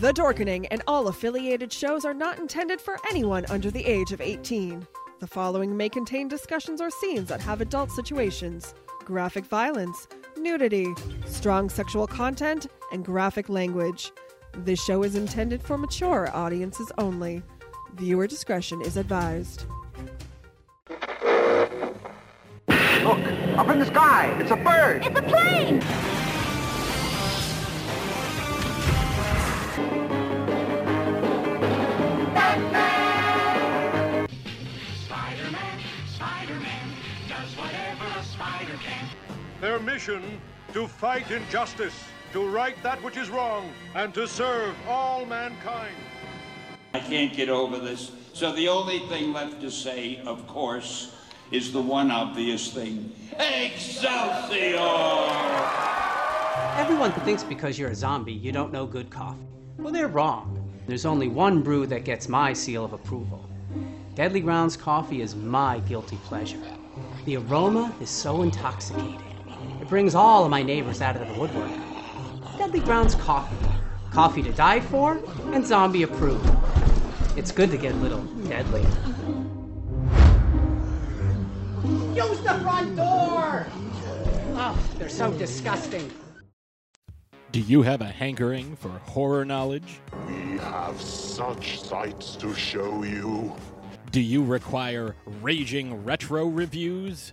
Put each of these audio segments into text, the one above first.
The Dorkening and all affiliated shows are not intended for anyone under the age of 18. The following may contain discussions or scenes that have adult situations, graphic violence, nudity, strong sexual content, and graphic language. This show is intended for mature audiences only. Viewer discretion is advised. Look, up in the sky. It's a bird. It's a plane! Their mission to fight injustice, to right that which is wrong, and to serve all mankind. I can't get over this. So the only thing left to say, of course, is the one obvious thing. Excelsior! Everyone thinks because you're a zombie, you don't know good coffee. Well, they're wrong. There's only one brew that gets my seal of approval. Deadly Grounds coffee is my guilty pleasure. The aroma is so intoxicating. It brings all of my neighbors out of the woodwork. Deadly Grounds coffee. Coffee to die for and zombie approved. It's good to get a little deadly. Use the front door! Oh, they're so disgusting. Do you have a hankering for horror knowledge? We have such sights to show you. Do you require raging retro reviews?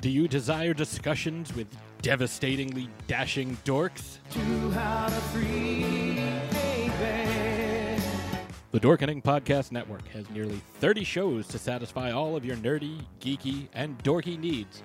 Do you desire discussions with devastatingly dashing dorks? The Dorkening Podcast Network has nearly 30 shows to satisfy all of your nerdy, geeky, and dorky needs,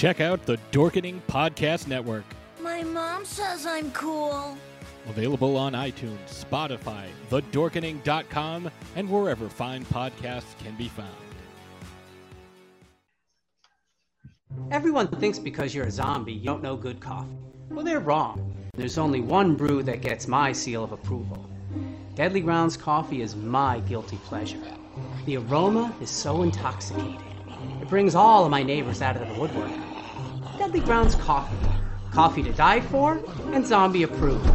Check out the Dorkening Podcast Network, My mom says I'm cool. available on iTunes, Spotify, thedorkening.com, and wherever fine podcasts can be found. Everyone thinks because you're a zombie, you don't know good coffee. Well, they're wrong. There's only one brew that gets my seal of approval. Deadly Grounds coffee is my guilty pleasure. The aroma is so intoxicating. It brings all of my neighbors out of the woodwork. Deadly Grounds coffee. Coffee to die for and zombie approved.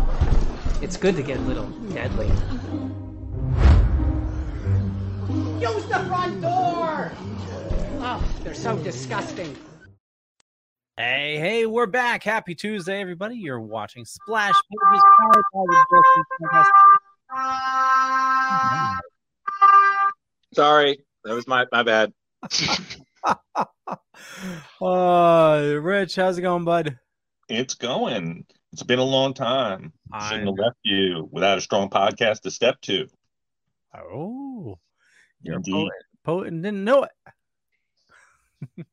It's good to get a little deadly. Use the front door! Oh, they're so disgusting. Hey, hey, we're back. Happy Tuesday, everybody. You're watching Splash Pages powered by the Dorkening Podcast. Sorry, that was my my bad. Uh, Rich, how's it going, bud? It's going. It's been a long time. I Shouldn't have left you without a strong podcast to step to. Oh, you're a Indeed. poet, poet and didn't know it.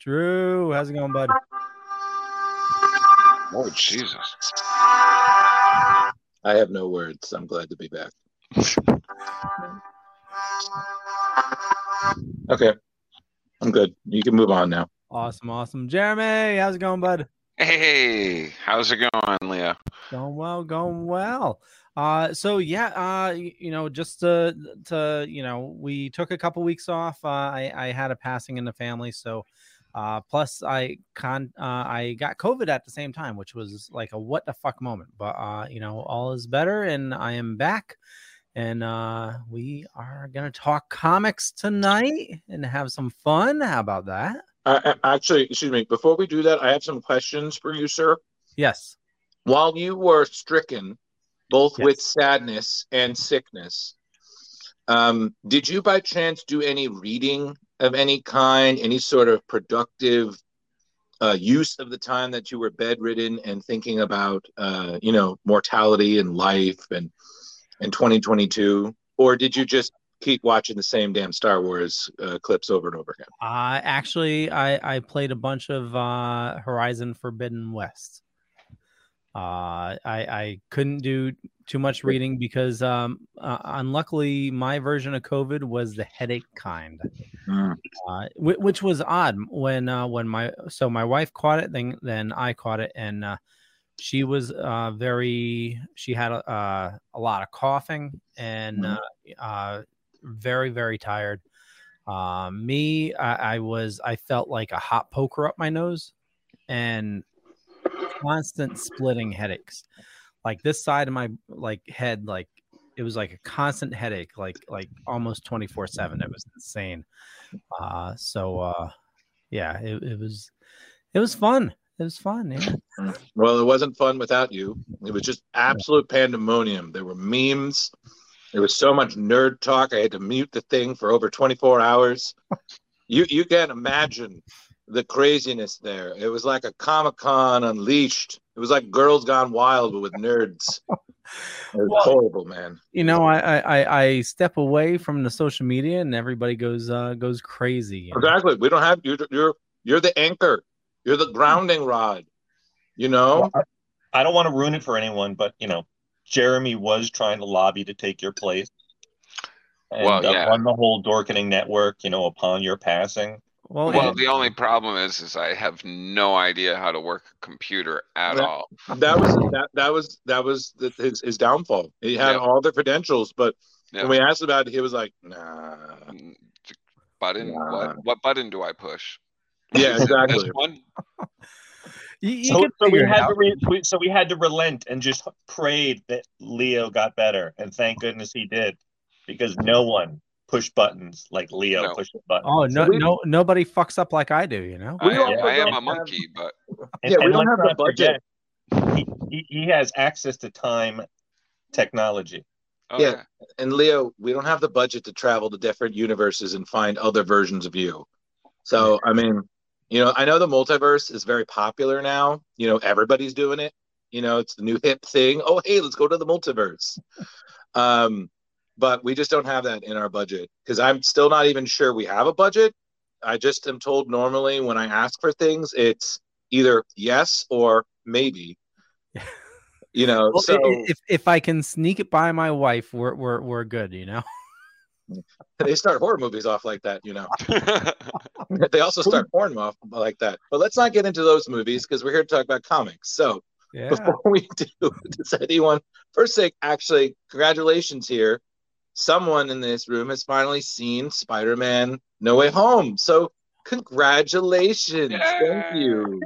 Drew, how's it going, bud? Oh Jesus! I have no words. I'm glad to be back. okay, I'm good. You can move on now. Awesome, awesome. Jeremy, how's it going, bud? Hey, how's it going, Leo? Going well, going well. Uh, so yeah, uh, you know, just to to you know, we took a couple weeks off. Uh, I I had a passing in the family, so uh, plus I con uh, I got COVID at the same time, which was like a what the fuck moment. But uh, you know, all is better, and I am back, and uh, we are gonna talk comics tonight and have some fun. How about that? Uh, actually, excuse me. Before we do that, I have some questions for you, sir. Yes. While you were stricken, both with sadness and sickness, um, did you by chance do any reading of any kind, any sort of productive uh, use of the time that you were bedridden and thinking about uh, you know mortality and life and and 2022 or did you just keep watching the same damn star wars uh, clips over and over again? Uh, actually, I I played a bunch of uh, Horizon Forbidden West. Uh, I I couldn't do too much reading because um, uh, unluckily my version of COVID was the headache kind, uh, whi- which was odd when uh, when my so my wife caught it, then then I caught it, and uh, she was uh, very she had a, uh, a lot of coughing and uh, uh, very very tired. Uh, me, I, I was I felt like a hot poker up my nose, and constant splitting headaches. Like this side of my like head, like it was like a constant headache, like like almost twenty four seven. It was insane. Uh, so uh, yeah, it, it was it was fun. It was fun. Yeah. well it wasn't fun without you it was just absolute pandemonium there were memes there was so much nerd talk i had to mute the thing for over 24 hours you you can't imagine the craziness there it was like a comic-con unleashed it was like girls gone wild but with nerds it was horrible man You know, I, I I I step away from the social media and everybody goes uh goes crazy. you know? Exactly. We don't have you're you're you're the anchor. You're the grounding rod. You know. I don't want to ruin it for anyone, but you know, Jeremy was trying to lobby to take your place. And Well, uh, yeah. run the whole Dorkening network, you know, upon your passing. Well, Well, the only problem is, is I have no idea how to work a computer at That- all. That was that that was that was the, his his downfall. He had Yeah. all the credentials, but Yeah. when we asked about it, he was like, "Nah." Button? Nah. What what button do I push? Yeah, Is it exactly. This one? so, so we had to re- we, so we had to relent and just prayed that Leo got better, and thank goodness he did, because no one pushed buttons like Leo pushed the button. Oh no no nobody fucks up like I do. You know. I, am- I am a monkey, but And, Yeah, we and don't have the budget. forget, He, he, he has access to time technology. Oh, yeah. And Leo, we don't have the budget to travel to different universes and find other versions of you. So I mean, you know, I know the multiverse is very popular now. You know, everybody's doing it. You know, it's the new hip thing. Oh, hey, let's go to the multiverse. Um, but we just don't have that in our budget because I'm still not even sure we have a budget. I just am told normally when I ask for things, it's either yes or maybe. You know, Well, so i- i- if if I can sneak it by my wife, we're we're we're good. You know. they start horror movies off like that, you know. they also start porn off like that. But let's not get into those movies because we're here to talk about comics. So Yeah. before we do, does anyone first say actually congratulations here? Someone in this room has finally seen Spider-Man No Way Home. So congratulations. Thank you.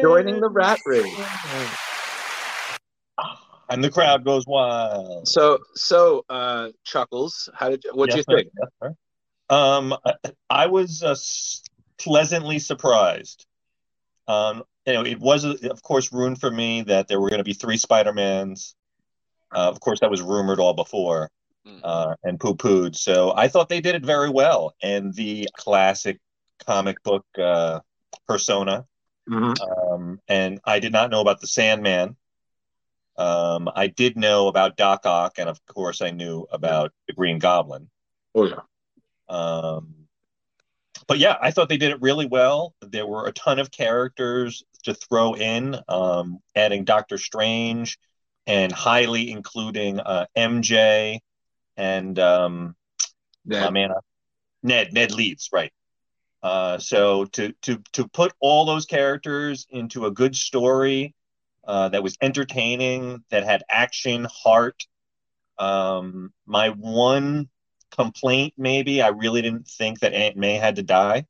Joining the rat race. And the crowd goes wild. So so uh Chuckles, how did you, what do Yes, you think? Yes. Um, I, I was uh, pleasantly surprised. Um, you know, it was, of course, ruined for me that there were going to be three Spider-Mans. Uh, of course, that was rumored all before uh, and poo-pooed. So I thought they did it very well. And the classic comic book uh, persona. Um, and I did not know about the Sandman. Um, I did know about Doc Ock, and of course, I knew about the Green Goblin. Oh yeah. Um, but yeah, I thought they did it really well. There were a ton of characters to throw in, um, adding Doctor Strange and highly including uh, MJ and um, my man, uh, Ned. Ned Leeds, right? Uh, so to to to put all those characters into a good story uh, that was entertaining, that had action, heart. Um, my one complaint, maybe, I really didn't think that Aunt May had to die.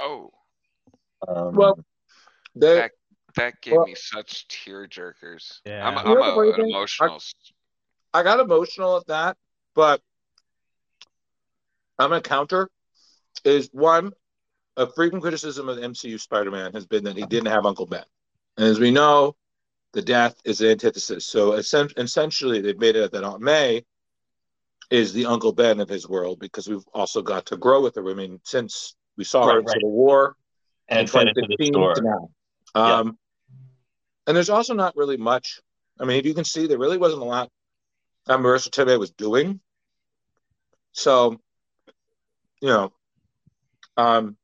Oh, Um, Well, they, that that gave well- me such tear jerkers. Yeah. I'm, I'm know the funny a, an thing? emotional. s- I got emotional at that, but I'm gonna counter is one a frequent criticism of MCU Spider-Man has been that he didn't have Uncle Ben, and as we know, the death is the antithesis. So essentially, they've made it that Aunt May is the Uncle Ben of his world because we've also got to grow with her. I mean, since we saw her in right. Civil War, And in it fed into the store. to now. Um, And there's also not really much. I mean, if you can see, there really wasn't a lot that Marisa Tomei was doing. So, you know, um,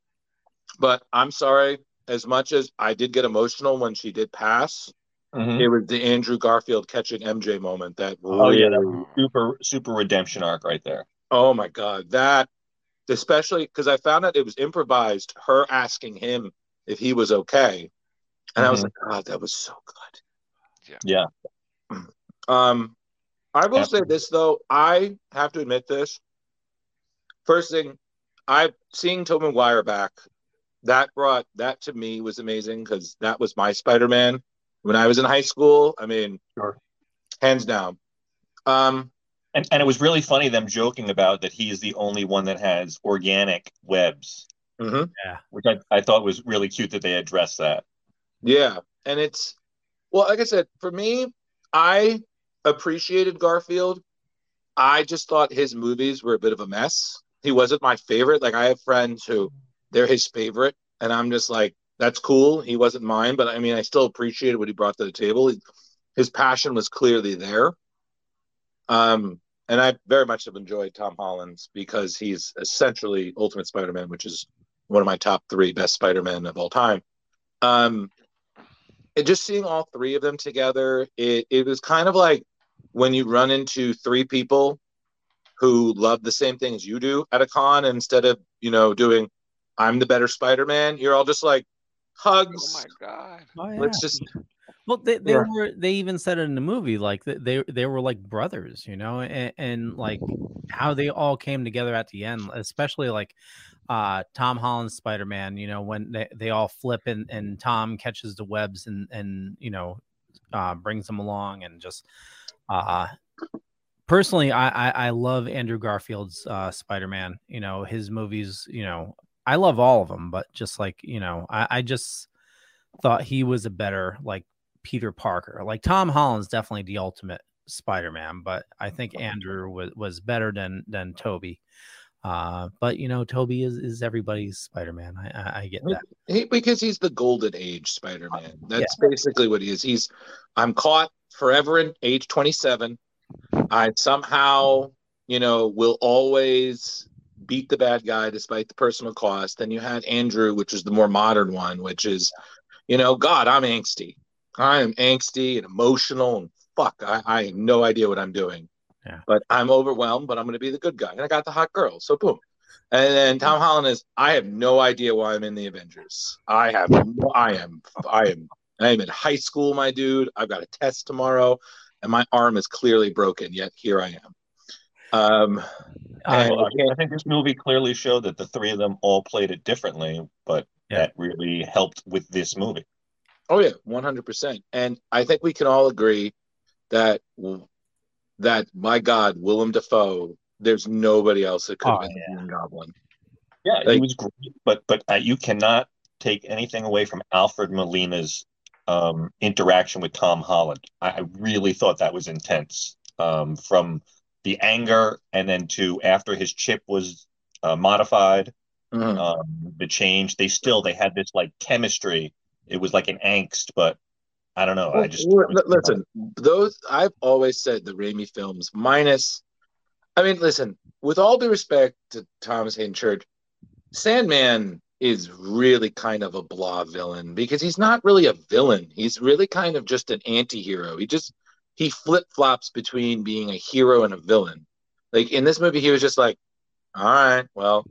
but I'm sorry. As much as I did get emotional when she did pass, Mhm. it was the Andrew Garfield catching MJ moment that Oh yeah, that was super super redemption arc right there. Oh my god, that especially because I found out it was improvised. Her asking him if he was okay, and I was Mhm. like, God, that was so good. Yeah. Um, I will say this though, I have to admit this. First thing, I seeing Tobey Maguire back, that brought that to me was amazing because that was my Spider-Man when I was in high school. I mean, Sure. hands down. Um, And and it was really funny them joking about that he is the only one that has organic webs, mhm. Yeah. which I, I thought was really cute that they addressed that. Yeah, and it's well, like I said, for me, I appreciated Garfield. I just thought his movies were a bit of a mess. He wasn't my favorite. Like I have friends who they're his favorite, and I'm just like, that's cool. He wasn't mine, but I mean, I still appreciated what he brought to the table. He- His passion was clearly there. Um, and I very much have enjoyed Tom Holland's because he's essentially Ultimate Spider-Man, which is one of my top three best Spider-Man of all time. Um, and just seeing all three of them together, it, it was kind of like when you run into three people who love the same thing as you do at a con, instead of you know doing I'm the better Spider-Man, you're all just like hugs. Oh my god. Oh, yeah. Let's just Well, they, they Yeah. were they even said it in the movie like they they were like brothers, you know, and, and like how they all came together at the end, especially like uh Tom Holland's Spider-Man, you know, when they, they all flip and, and Tom catches the webs and and you know uh brings them along and just uh personally I, I I love Andrew Garfield's uh Spider-Man, you know, his movies, you know, I love all of them, but just like, you know, I, I just thought he was a better like Peter Parker. Like Tom Holland's definitely the ultimate Spider-Man, but I think Andrew was, was better than than Tobey. Uh, but you know, Tobey is is everybody's Spider-Man. I I, I get that. He, because he's the golden age Spider-Man. That's basically what he is. He's I'm caught forever in age 27. I somehow, you know, will always beat the bad guy despite the personal cost. Then you had Andrew, which is the more modern one, which is, you know, God, I'm angsty. I am angsty and emotional and fuck, I, I have no idea what I'm doing. Yeah. But I'm overwhelmed, but I'm gonna be the good guy. And I got the hot girl. So boom. And then Tom Holland is, I have no idea why I'm in the Avengers. I have, no, I am, I am, I am in high school, my dude. I've got a test tomorrow, and my arm is clearly broken. Yet here I am. Um, and Well, I think this movie clearly showed that the three of them all played it differently, but that really helped with this movie. oh yeah, one hundred percent. And I think we can all agree that that my God, Willem Dafoe. There's nobody else that could have Oh, been the Green Goblin. Yeah, he was great, but but uh, you cannot take anything away from Alfred Molina's um, interaction with Tom Holland. I, I really thought that was intense. Um, from the anger, and then to after his chip was uh, modified, Mm-hmm. um, the change. They still they had this like chemistry. It was like an angst, but I don't know. I just Well, li- listen. Those I've always said the Raimi films minus. I mean, listen. With all due respect to Thomas Haden Church, Sandman is really kind of a blah villain because he's not really a villain. He's really kind of just an anti-hero. He just he flip flops between being a hero and a villain. Like in this movie, he was just like, "All right, well,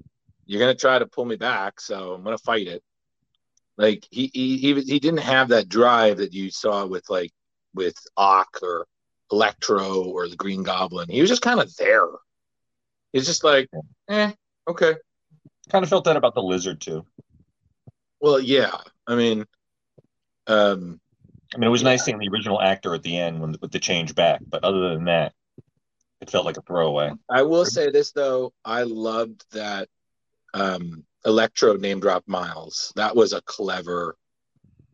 you're gonna try to pull me back, so I'm gonna fight it." Like he he he, he didn't have that drive that you saw with like with Ock or Electro or the Green Goblin. He was just kind of there. He's just like, eh, okay. kind of felt that about the lizard too. Well, yeah. I mean, um, I mean, it was nice seeing the original actor at the end when with the change back, but other than that, it felt like a throwaway. I will say this though, I loved that um Electro name drop Miles. That was a clever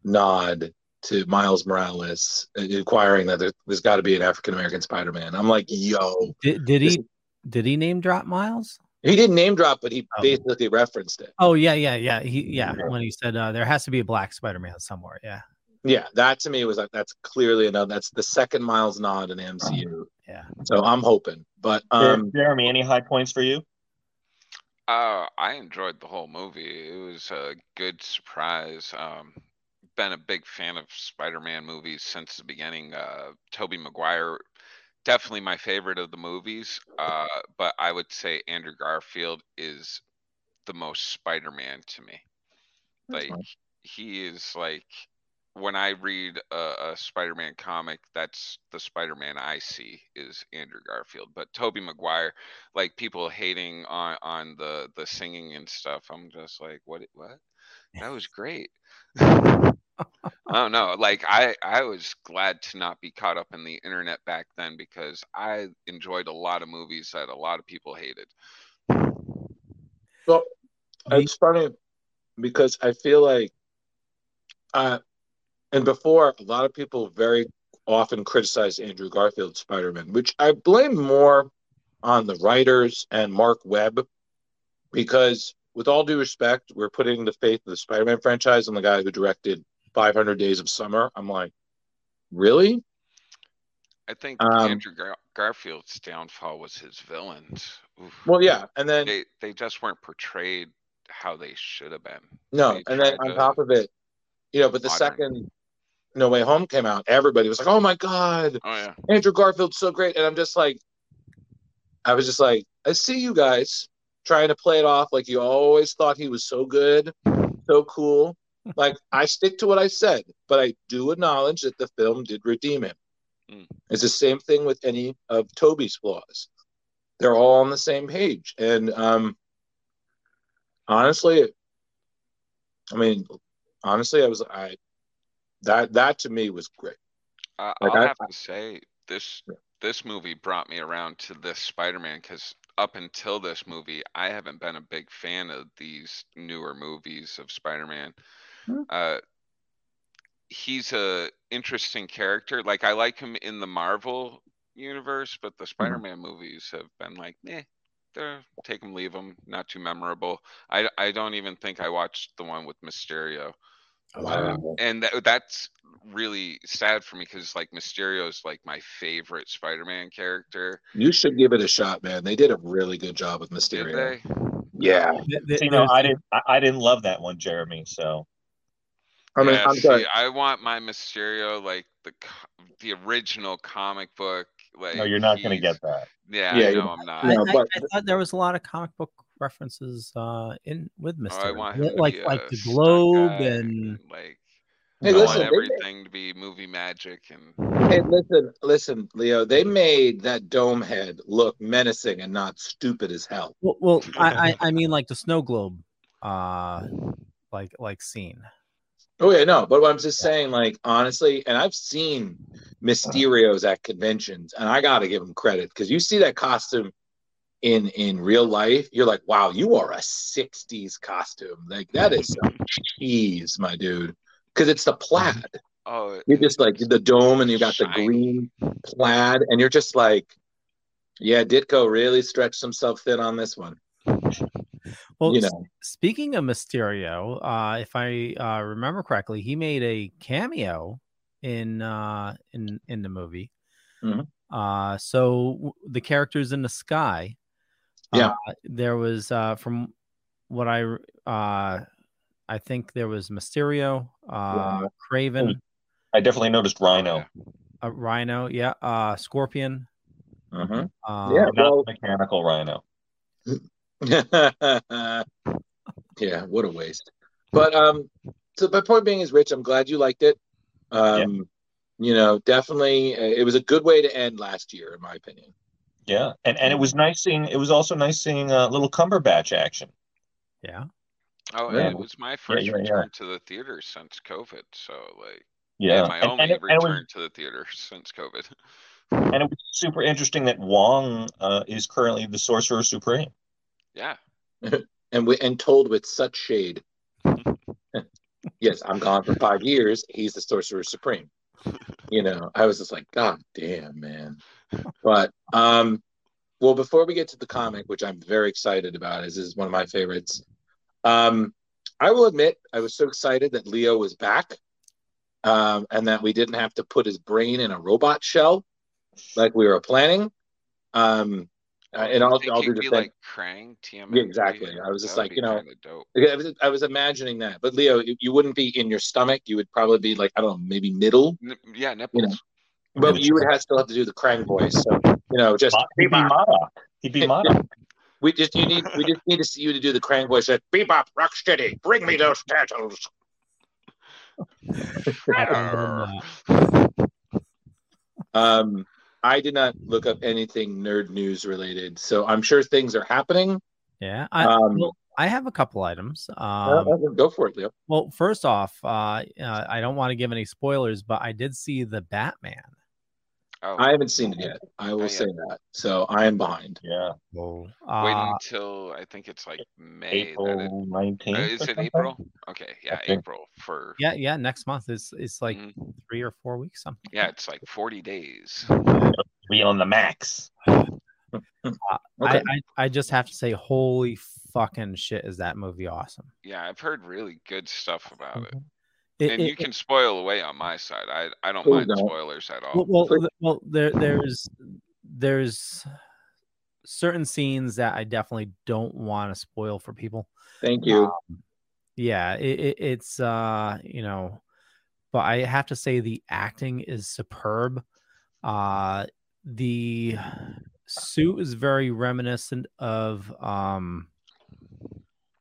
nod to Miles Morales, inquiring that there, there's got to be an African American Spider-Man. I'm like, yo, Did, did he did he name drop Miles? He didn't name drop, but he Oh. basically referenced it. Oh yeah, yeah, yeah. He yeah, when he said uh, there has to be a black Spider-Man somewhere. Yeah. Yeah, that to me was like that's clearly another. That's the second Miles nod in the MCU. Yeah. So I'm hoping, but um, Jeremy, any high points for you? Uh, I enjoyed the whole movie. It was a good surprise. Um, been a big fan of Spider-Man movies since the beginning. Uh, Tobey Maguire, definitely my favorite of the movies. Uh, but I would say Andrew Garfield is the most Spider-Man to me. That's Like fine. he is like when I read a, a Spider-Man comic, that's the Spider-Man I see is Andrew Garfield. But Tobey Maguire, like people hating on on the the singing and stuff, I'm just like, what? What? That was great. I don't know. Like I, I was glad to not be caught up in the internet back then because I enjoyed a lot of movies that a lot of people hated. Well, it's funny because I feel like, uh, and before a lot of people very often criticize Andrew Garfield's Spider-Man, which I blame more on the writers and Marc Webb, because with all due respect, we're putting the faith of the Spider-Man franchise on the guy who directed 500 Days of Summer. I'm like, really? I think Um, Andrew Gar- Garfield's downfall was his villains. Oof. Well, yeah, and then They they just weren't portrayed how they should have been. No, They and then on to- top of it, you know, but the second No Way Home came out, everybody was like, "Oh my god, Oh yeah. Andrew Garfield's so great," and I'm just like, I was just like, I see you guys trying to play it off like you always thought he was so good, so cool. Like I stick to what I said, but I do acknowledge that the film did redeem him. Mm. It's the same thing with any of Tobey's flaws. They're all on the same page, and um, honestly, I mean, honestly, I was I that that to me was great. I, Like, I'll I- have to say this this movie brought me around to this Spider-Man because up until this movie, I haven't been a big fan of these newer movies of Spider-Man. Hmm. Uh, he's a interesting character. Like I like him in the Marvel universe, but the Spider-Man movies have been like, eh, they're take them, leave them, not too memorable. I I don't even think I watched the one with Mysterio. Wow. Um, and that, that's really sad for me because like Mysterio is like my favorite Spider-Man character. You should give it a shot, man. They did a really good job with Did Mysterio. they? Yeah. See, no, I didn't. I, I didn't love that one, Jeremy. So I mean, yeah, I'm see, sorry. I want my Mysterio like the the original comic book. Like no, you're not going to get that. Yeah, Yeah, I know I'm not. I, No, I- but- I thought there was a lot of comic book references uh, in with Oh, I want like like the globe guy and like Hey, I listen, want they- everything to be movie magic and Hey, listen, listen, Leo. They made that dome head look menacing and not stupid as hell. well, well I, I I mean like the snow globe, uh, like like scene. Oh yeah, no, but I'm just saying, like honestly, and I've seen Mysterios at conventions, and I gotta give him credit because you see that costume in in real life, you're like, wow, you are a '60s costume. Like that is some cheese, my dude, because it's the plaid. oh You're just like the dome, and you got the green plaid, and you're just like, yeah, Ditko really stretched himself thin on this one. Well, You know. speaking of Mysterio, uh, if I uh, remember correctly, he made a cameo in uh, in in the movie. Mhm. Uh, so the characters in the sky. Yeah. uh, there was uh, from what I uh, I think there was Mysterio, uh, Yeah. Kraven, I definitely noticed Rhino. uh, Rhino, yeah, uh, Scorpion. Uh-huh. Uh, Yeah, not well- mechanical Rhino. yeah, what a waste. But um, so my point being is, Rich, I'm glad you liked it. Um, you know, definitely, uh, it was a good way to end last year, in my opinion. Yeah, and and it was nice seeing. It was also nice seeing uh, little Cumberbatch action. Yeah. oh Yeah. it was my first yeah, yeah. return to the theater since COVID. So like Yeah, my and, only and it return was to the theater since COVID. and it was super interesting that Wong uh, is currently the Sorcerer Supreme. Yeah. and we, and told with such shade. yes, I'm gone for five years. He's the sorcerer supreme. You know, I was just like, God damn, man. But um, well, before we get to the comic, which I'm very excited about, as is one of my favorites, um, I will admit I was so excited that Leo was back, um, and that we didn't have to put his brain in a robot shell like we were planning. Um, uh, and I'll, think I'll do the be thing. like Krang, TMNT. Yeah, exactly. I was just like, you know. I was, I was imagining that. But Leo, you, you wouldn't be in your stomach. You would probably be like, I don't know, maybe middle. N- yeah, You know, but you would have still have to do the Krang voice. So you know, just He'd be Monarch. He'd be Monarch. we just you need we just need to see you to do the Krang voice. That bebop, Rocksteady, bring me those turtles. Um, I did not look up anything nerd news related, so I'm sure things are happening. Yeah, I, Um, well, I have a couple items. Uh, Um, go for it, Leo. well, first off, uh, uh, I don't want to give any spoilers, but I did see the Batman. Oh, I haven't seen it yet. I will Not say that. So I am behind. Yeah. Whoa. Wait Uh, until I think it's like May. April 19th. uh, is it? April? Okay, yeah, think. April for yeah, yeah. Next month is it's like Mm-hmm. three or four weeks something. yeah, it's like forty days. Be on the max. Uh, Okay. I, I I just have to say, holy fucking shit, is that movie awesome? Yeah, I've heard really good stuff about it. It- and it- you can spoil away on my side. I I don't mind don't. spoilers at all. Well, well, well, there, there's, there's certain scenes that I definitely don't want to spoil for people. Thank you. Um, yeah, it, it, it's, uh, you know, but I have to say the acting is superb. Uh, the suit is very reminiscent of, um,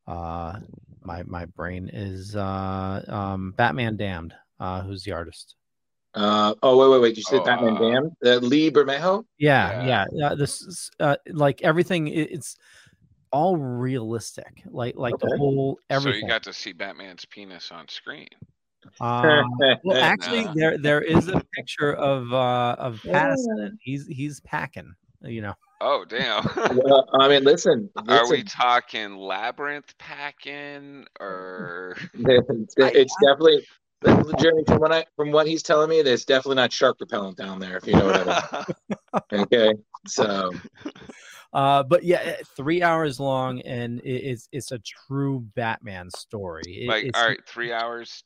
uh, my my brain is uh um Batman Damned. Uh, who's the artist? Uh, oh wait, wait, wait! You said Oh, Batman uh, Dam? Uh, Lee Bermejo? Yeah, yeah. yeah this is, uh, like everything. It's all realistic. Like like the Okay. whole so you got to see Batman's penis on screen. Uh, well, actually, Nah. there there is a picture of uh of Pattinson. and He's he's packing. You know. Oh damn! Well, I mean, listen. Are we listen, talking labyrinth packing or it's, it's definitely Jeremy. From what I from what he's telling me, there's definitely not shark repellent down there. If you know what I mean. okay, so Uh, but yeah, eh, three hours long, and it, it's it's a true Batman story. It- like it's- all right, three hours?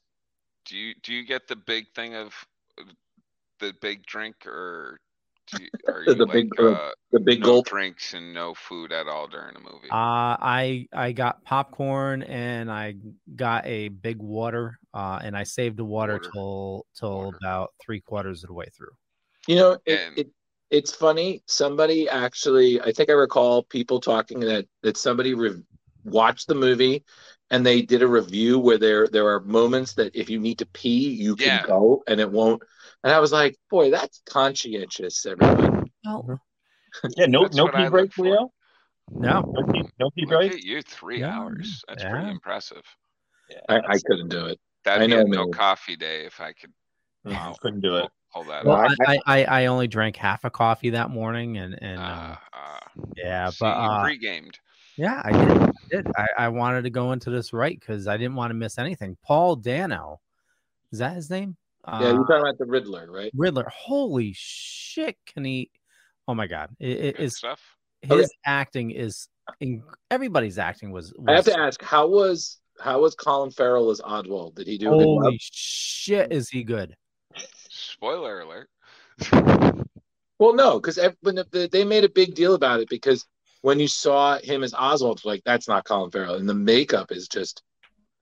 Do you do you get the big thing of uh, the big drink or do you, are you The like big gulp- uh, the big no gulp. drinks and no food at all during the movie? Uh, I I got popcorn and I got a big water, uh, and I saved the water, Water. till till about three quarters of the way through. you know, it, And- it it's funny. Somebody actually, I think I recall people talking that that somebody re- watched the movie and they did a review where there there are moments that if you need to pee, you can go and it won't. And I was like, boy, that's conscientious, everyone. Well, Yeah, no, That's no pee look break, for. Leo. no, No pee, no pee Look break. at you, three Yeah. hours. That's pretty impressive. Yeah, I, I couldn't do it. That'd I be know, a no coffee day if I could yeah, couldn't do it. pull that well. I, I I only drank half a coffee that morning, and and Uh, uh, yeah, see, but you uh, pre-gamed. yeah, I did. I did. I, I wanted to go into this right because I didn't want to miss anything. Paul Dano, is that his name? Yeah, Uh, you're talking about the Riddler, right? Riddler. Holy shit! Can he? Oh my god! It, it, it's stuff. his Okay. acting is in, everybody's acting was, was I have to ask, how was how was Colin Farrell as Oswald? Did he do a good holy shit is he good Spoiler alert. Well, no, because when the, they made a big deal about it because when you saw him as Oswald, like that's not Colin Farrell, and the makeup is just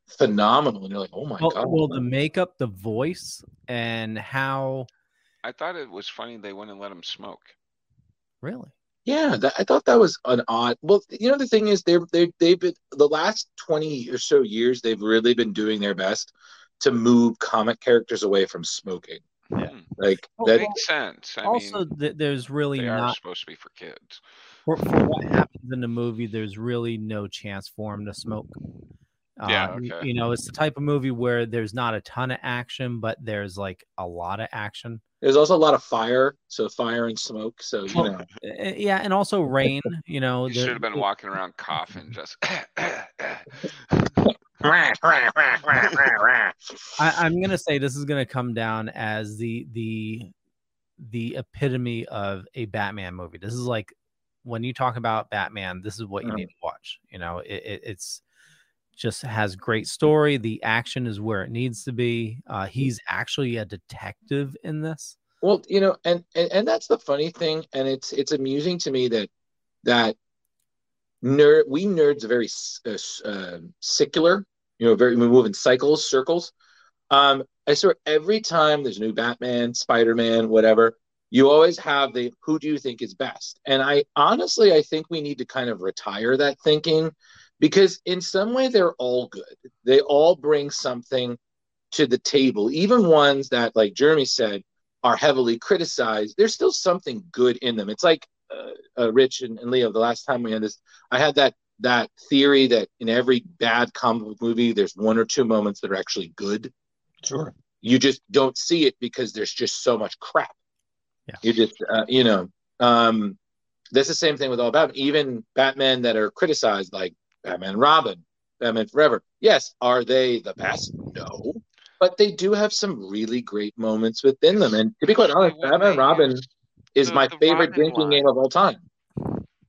phenomenal, and you're like, oh my well, god. well the makeup the voice and how I thought it was funny they wouldn't let him smoke. really Yeah, that, I thought that was an odd. Well, you know, the thing is, they're they they've been the last twenty or so years, they've really been doing their best to move comic characters away from smoking. Yeah. Hmm. Like Well, that. Makes sense. I also mean, th- there's really they are not supposed to be for kids. for, for what happens in the movie there's really no chance for him to smoke Yeah, Uh, y- okay. you know it's the type of movie where there's not a ton of action but there's like a lot of action There's also a lot of fire, so fire and smoke. So you Well, know, Uh, yeah and also rain you know You should have been walking around coughing just. I, I'm gonna say this is gonna come down as the the the epitome of a Batman movie. This is like when you talk about Batman, this is what you Mhm. need to watch. You know, it, it, it's just has great story. The action is where it needs to be. Uh, he's actually a detective in this. Well, you know, and, and and that's the funny thing, and it's it's amusing to me that that nerd we nerds are very uh, uh, secular, you know, very we move in cycles, circles. Um, I swear every time there's a new Batman, Spider Man, whatever, you always have the who do you think is best? And I honestly, I think we need to kind of retire that thinking because in some way they're all good. They all bring something to the table, even ones that, like Jeremy said, are heavily criticized. There's still something good in them. It's like uh, uh, Rich and, and Leo. The last time we had this, I had that that theory that in every bad comic book movie, there's one or two moments that are actually good. Sure. You just don't see it because there's just so much crap. Yeah. You just, uh, you know, um, that's the same thing with all Batman. Even Batman that are criticized, like Batman and Robin, Batman Forever. Yes, are they the best? No, but they do have some really great moments within them. And to be quite honest, Batman and Robin is the- my the favorite Robin drinking line. game of all time.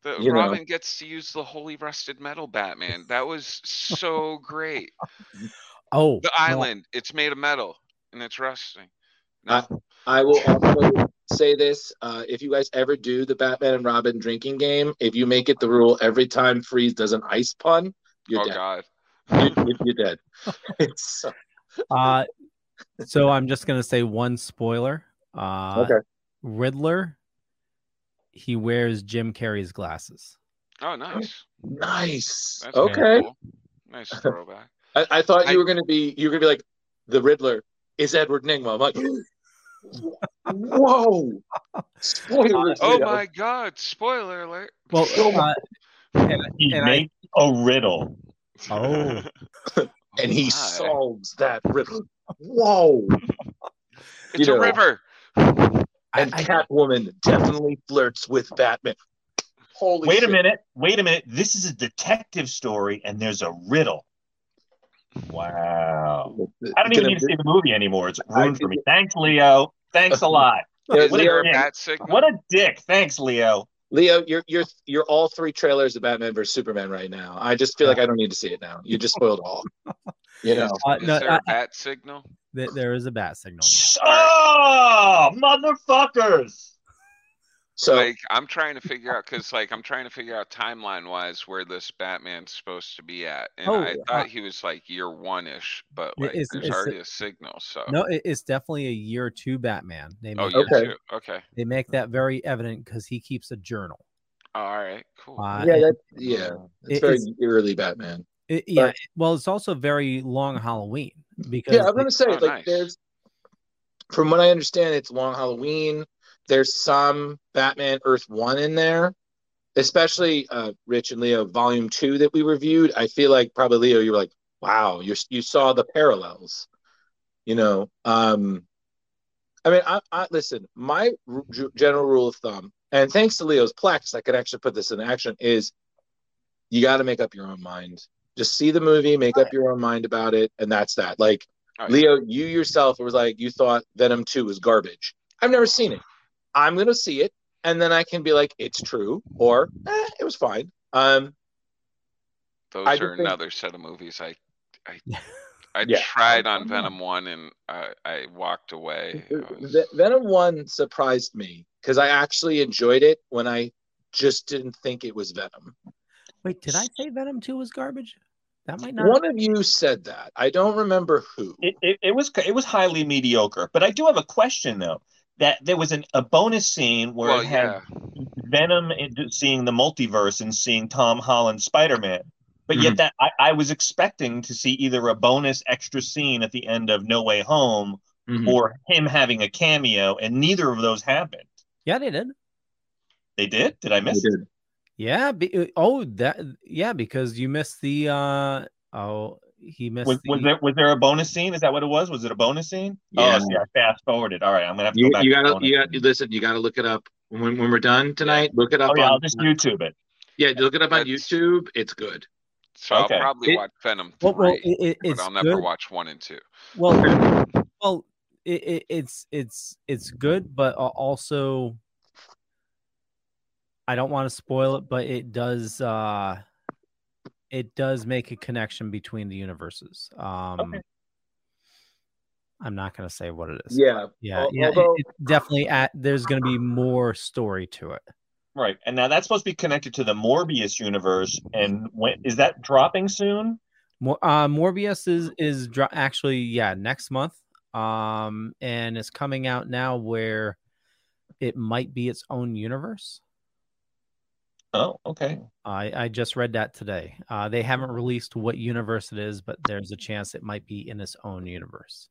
The You know. Robin gets to use the holy rusted metal Batman. That was so great. Oh, The well, island, it's made of metal and it's rusting. I, I will also say this: uh, if you guys ever do the Batman and Robin drinking game, if you make it the rule every time Freeze does an ice pun, you're oh dead. God. You, you- you're dead. It's so, uh, so I'm just gonna say one spoiler. Uh, Okay. Riddler. He wears Jim Carrey's glasses. Oh, nice. nice. That's okay. cool. Nice throwback. I, I thought I- you were gonna be you were gonna be like the Riddler is Edward Nygma. I'm like, whoa. Spoilers, Oh Leo. my God! Spoiler alert. Well, uh, and, He and makes a riddle. oh, and he my. solves that riddle. Whoa. It's You a know. river. And Catwoman definitely flirts with Batman. Holy Wait shit. a minute. Wait a minute. This is a detective story, and there's a riddle. Wow. I don't even need to see the movie anymore. It's ruined for me. Thanks, Leo. Thanks a lot. Is What a there a dick. bat signal? What a dick. Thanks, Leo. Leo, you're you're you're all three trailers of Batman versus Superman right now. I just feel like I don't need to see it now. You just spoiled all. You know. uh, Is there I- a bat signal? th- there is a bat signal. Oh, motherfuckers. So like I'm trying to figure out because like I'm trying to figure out timeline wise where this Batman's supposed to be at, and Oh, I uh, thought he was like year one ish, but like is- there's it's- already a signal. So No, it's definitely a year two Batman. They oh make year that, two. Okay. they make that very evident because he keeps a journal. All right. Cool. Uh, yeah, and that yeah. It's It- very it's- early Batman. it- yeah, but- well, it's also very long Halloween because Yeah, I'm gonna say Oh, like nice. there's from what I understand, it's Long Halloween. There's some Batman Earth One in there, especially uh, Rich and Leo Volume Two that we reviewed. I feel like probably Leo, you were like, "Wow, you you saw the parallels." You know, um, I mean, I, I listen. My r- general rule of thumb, and thanks to Leo's Plex, I could actually put this in action. Is you got to make up your own mind. Just see the movie, make up your own mind about it, and that's that. Like yeah. Leo, you yourself was like you thought Venom 2 was garbage. I've never seen it. I'm gonna see it, and then I can be like, it's true, or eh, it was fine. Um, Those I are just think- another set of movies. I I I Yeah. tried on Venom one and I I walked away. Was- Venom 1 surprised me because I actually enjoyed it when I just didn't think it was Venom. Wait, did I say Venom Two was garbage? That might not. One of you said that. I don't remember who. It, it, it was it was highly mediocre. But I do have a question though. That there was an, a bonus scene where well, it had yeah. Venom seeing the multiverse and seeing Tom Holland Spider Man. But Mm-hmm. yet that I, I was expecting to see either a bonus extra scene at the end of No Way Home Mhm. or him having a cameo, and neither of those happened. Yeah, they did. They did? Did I miss? They it? did. Yeah. Be, oh, that. Yeah, because you missed the. uh Oh, he missed. Was, the, was there was there a bonus scene? Is that what it was? Was it a bonus scene? Yeah. Oh, see, I fast forwarded. All right, I'm gonna have to You, go back. you gotta, bonus you got listen. You gotta look it up when, when we're done tonight. Look it up. Oh yeah, on, I'll just YouTube it. yeah, look it up on That's- YouTube. It's good. So Okay. I'll probably It- watch Venom three, well, well, it, it, but I'll never good. watch one and two. Well, well, it, it, it's it's it's good, but also I don't want to spoil it, but it does. uh It does make a connection between the universes. Um Okay. I'm not going to say what it is. Yeah, yeah, al- yeah. it- although- it's definitely at. There's going to be more story to it. Right, and now that's supposed to be connected to the Morbius universe. And when is that dropping soon? Mor- uh, Morbius is is dro- actually yeah next month, um, and it's coming out now where it might be its own universe. Oh, okay. I I just read that today. Uh, they haven't released what universe it is, but there's a chance it might be in its own universe.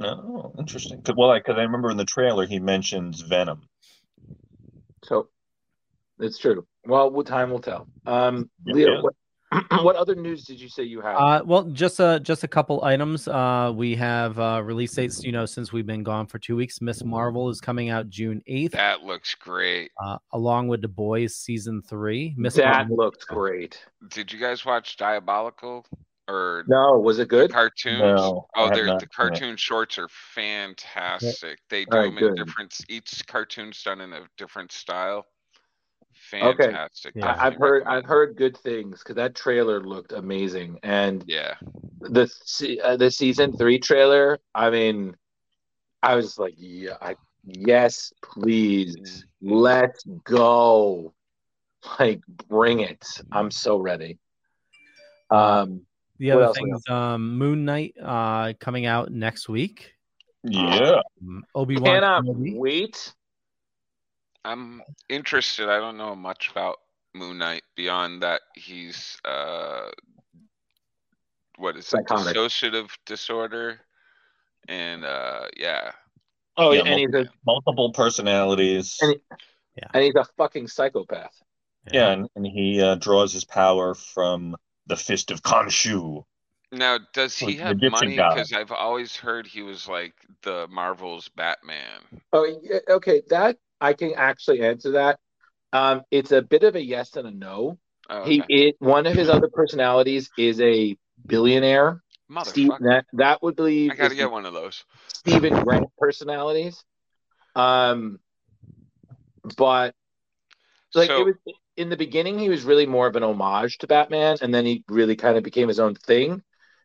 Oh, interesting. 'Cause- Well, because I remember in the trailer he mentions Venom. So it's true. Well, time will tell. Um, Yeah, Leo, yeah. what, what other news did you say you had? Uh, well, just a just a couple items. Uh, we have uh, release dates. You know, since we've been gone for two weeks, Miss Marvel is coming out June eighth, That looks great. uh, along with The Boys season three. Miss that Marvel, looked great. Did you guys watch Diabolical or No, was it good? cartoons? No, oh, have they're the seen it. cartoon shorts are fantastic. They do All right, them in good. different. Each cartoon's done in a different style. Okay. Fantastic. Yeah. I, I've heard. I've heard good things because that trailer looked amazing, and Yeah. the uh, the season three trailer. I mean, I was like, yeah, I, yes, please, let's go, like bring it. I'm so ready. Um, the other else, thing is um, Moon Knight uh, coming out next week. Yeah. Obi Wan cannot Kenobi. wait. I'm interested. I don't know much about Moon Knight beyond that he's uh what is it? Psychotic. Dissociative disorder. And uh yeah. Oh, Yeah, and he's a Multiple personalities. and, he- and he's a fucking psychopath. Yeah, and, and he uh, draws his power from the fist of Khonshu. Now, does he Like the have Egyptian money? god. Because I've always heard he was like the Marvel's Batman. Oh, yeah, okay. That I can actually answer that. Um, it's a bit of a yes and a no. Oh, He it one of his other personalities is a billionaire. Steve, that that would be I gotta get one of those. Stephen Grant personalities. Um, but like So- it was in the beginning, he was really more of an homage to Batman, and then he really kind of became his own thing.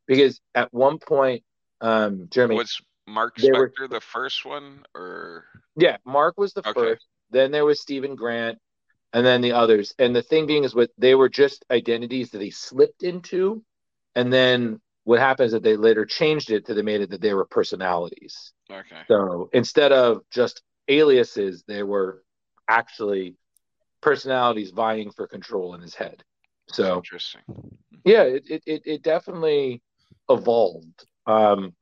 Because at one point, um, Jeremy Was Mark they were- Spector the first one or Yeah, Mark was the Okay. first. Then there was Stephen Grant, and then the others. And the thing being is, what they were just identities that he slipped into, and then what happens is that they later changed it to they made it that they were personalities. okay. So instead of just aliases, they were actually personalities vying for control in his head. So Interesting. yeah, it it it, it definitely evolved. Um,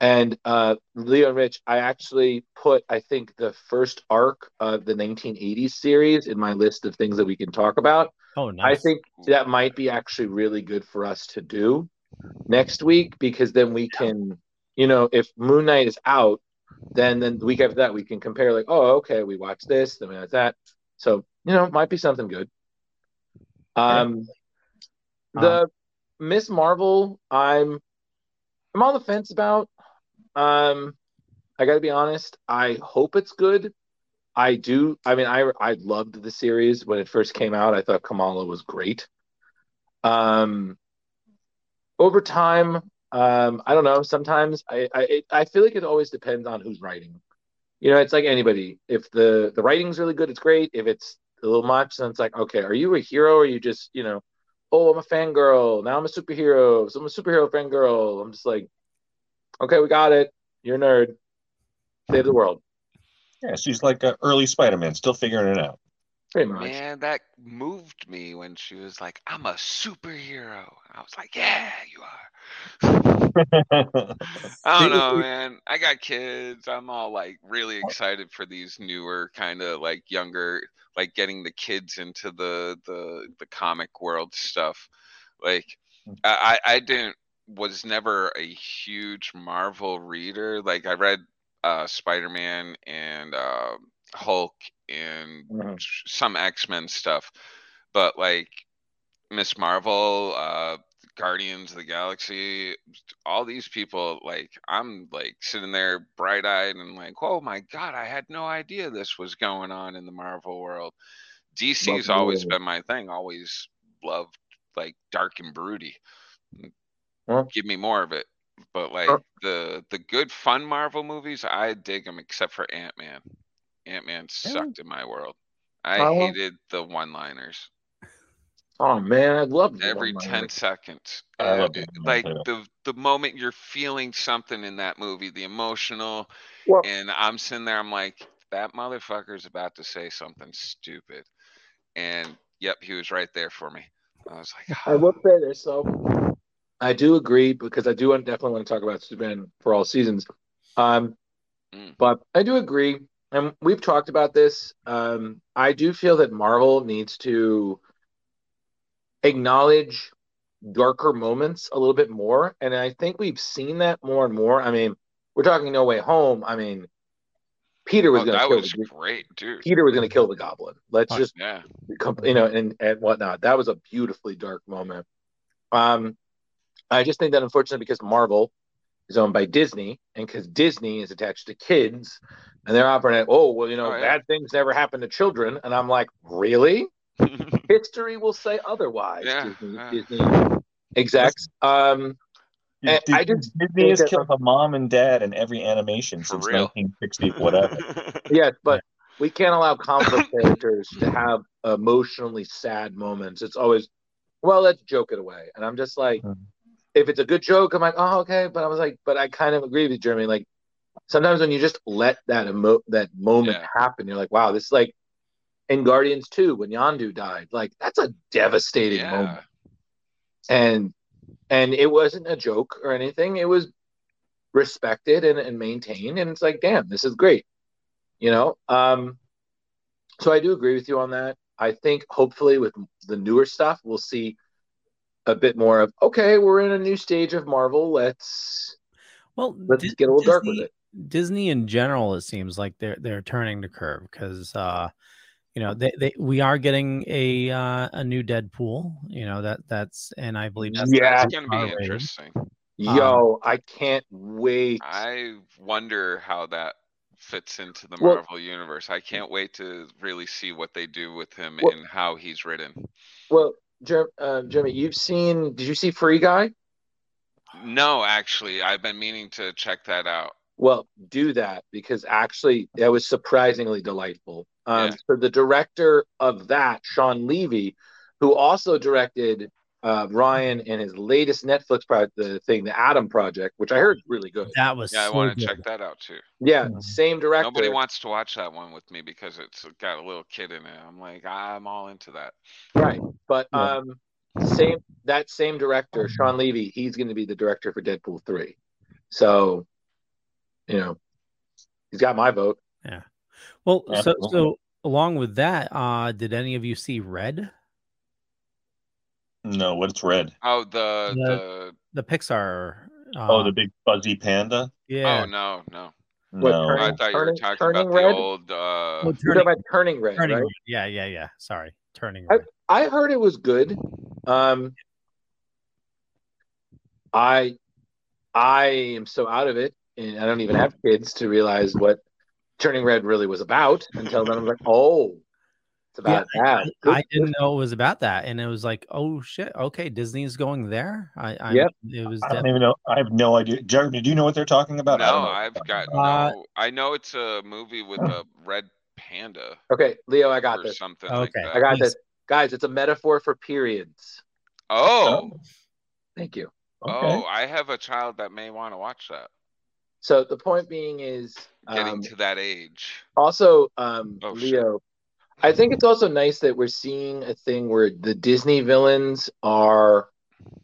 and uh, Leo and Rich, I actually put I think the first arc of the 1980s series in my list of things that we can talk about. Oh, nice. I think that might be actually really good for us to do next week because then we can, you know, if Moon Knight is out, then then the week after that we can compare like, oh, okay, we watched this, then we watched that. So you know, it might be something good. Um, the Miss Marvel, I'm I'm on the fence about. Um, I got to be honest. I hope it's good. I do. I mean, I I loved the series when it first came out. I thought Kamala was great. Um, over time, um, I don't know. Sometimes I I I feel like it always depends on who's writing. You know, it's like anybody. If the the writing's really good, it's great. If it's a little much, then it's like, okay, are you a hero or are you just, you know, oh, I'm a fangirl. Now I'm a superhero. So I'm a superhero fangirl. I'm just like, okay, we got it. You're a nerd. Save the world. Yeah, she's like an early Spider-Man, still figuring it out. Pretty much. Man, that moved me when she was like, I'm a superhero. I was like, Yeah, you are. I don't know, man. I got kids. I'm all like really excited for these newer kind of like younger, like getting the kids into the the the comic world stuff. Like I I I didn't was never a huge Marvel reader. Like I read uh Spider-Man and uh Hulk and Mhm. some X-Men stuff. But like Miss Marvel, uh Guardians of the Galaxy, all these people, like I'm like sitting there bright eyed and like, oh my god, I had no idea this was going on in the Marvel world. DC's Love always been my thing. Always loved like dark and broody. Well- Give me more of it. But like Sure. the the good fun Marvel movies, I dig them except for Ant Man. Ant Man sucked in my world. I Oh, well. hated the one liners Oh man, I love every one-liners. 10 seconds. I Uh, love it- them, like the the moment you're feeling something in that movie, the emotional, Well- and I'm sitting there, I'm like, that motherfucker's about to say something stupid. And yep, he was right there for me. I was like, I will say this though. I do agree because I do definitely want to talk about Superman for all seasons. Um, Mm. but I do agree, and we've talked about this. Um, I do feel that Marvel needs to acknowledge darker moments a little bit more, and I think we've seen that more and more. I mean, we're talking No Way Home. I mean, Peter was oh, going to that kill was the, great, dude. Peter was going to kill the Goblin. Let's just Yeah. you know, and and whatnot. That was a beautifully dark moment. Um, I just think that unfortunately, because Marvel is owned by Disney, and because Disney is attached to kids, and they're operating, oh well, you know, yeah. bad things never happen to children, and I'm like, really? History will say otherwise. Yeah, Disney, yeah. Disney execs. Um, and I just Disney has killed a mom and dad in every animation since real. 1960, whatever. yeah, but we can't allow comic characters to have emotionally sad moments. It's always, well, let's joke it away. And I'm just like, if it's a good joke, I'm like, oh, okay. But I was like, but I kind of agree with you, Jeremy. Like, sometimes when you just let that emo- that moment Yeah. happen, you're like, wow, this is like in Guardians 2 when Yondu died. Like, that's a devastating Yeah. moment. And and it wasn't a joke or anything. It was respected and, and maintained. And it's like, damn, this is great. You know? Um, so I do agree with you on that. I think hopefully with the newer stuff, we'll see a bit more of okay, we're in a new stage of Marvel. Let's Well, let's Di- get a little dark with it. Disney in general, it seems like they're they're turning the curve because uh, you know they, they we are getting a uh, a new Deadpool. You know that that's and I believe that's Yeah. It's gonna be R-rated. interesting. Yo, I can't wait. I wonder how that fits into the Well- Marvel universe. I can't wait to really see what they do with him Well- and how he's written. Well, Jer- uh, Jeremy, you've seen? Did you see Free Guy? No, actually, I've been meaning to check that out. Well, do that because actually that was surprisingly delightful. Um, Yeah. So the director of that, Shawn Levy, who also directed uh, Ryan and his latest Netflix project, the thing, the Adam Project, which I heard is really good. That was Yeah, I want to check that out too. Yeah, same director. Nobody wants to watch that one with me because it's got a little kid in it. I'm like, I'm all into that. Right. But um same that same director, Shawn Levy, he's gonna be the director for Deadpool three. So, you know, he's got my vote. Yeah. Well, so Absolutely. so along with that, uh, did any of you see Red, No, what's red? Oh, the The- the the Pixar? Uh, Oh, the big fuzzy panda. yeah. oh no no. What, No. Turning- I thought you were talking Turning about Red? the old. uh You're turning, about Turning Red, turning right? Red. Yeah, yeah, yeah. Sorry, turning I- red. I heard it was good. Um, I I am so out of it, and I don't even have kids to realize what Turning Red really was about until then. I'm like, oh, it's about Yeah, that. I, I didn't know it was about that, and it was like, oh shit, okay, Disney's going there. I, I Yep. it was. I don't even know. I have no idea. Jeremy, do you know what they're talking about? No. I've got Uh, no. I know it's a movie with a red panda Okay, Leo, I got or this. something like Okay. that. I got Please. this, guys. It's a metaphor for periods. Oh, Thank you. Okay. oh, I have a child that may want to watch that. So the point being is, Getting um, to that age. also um, Oh, shit. I think it's also nice that we're seeing a thing where the Disney villains are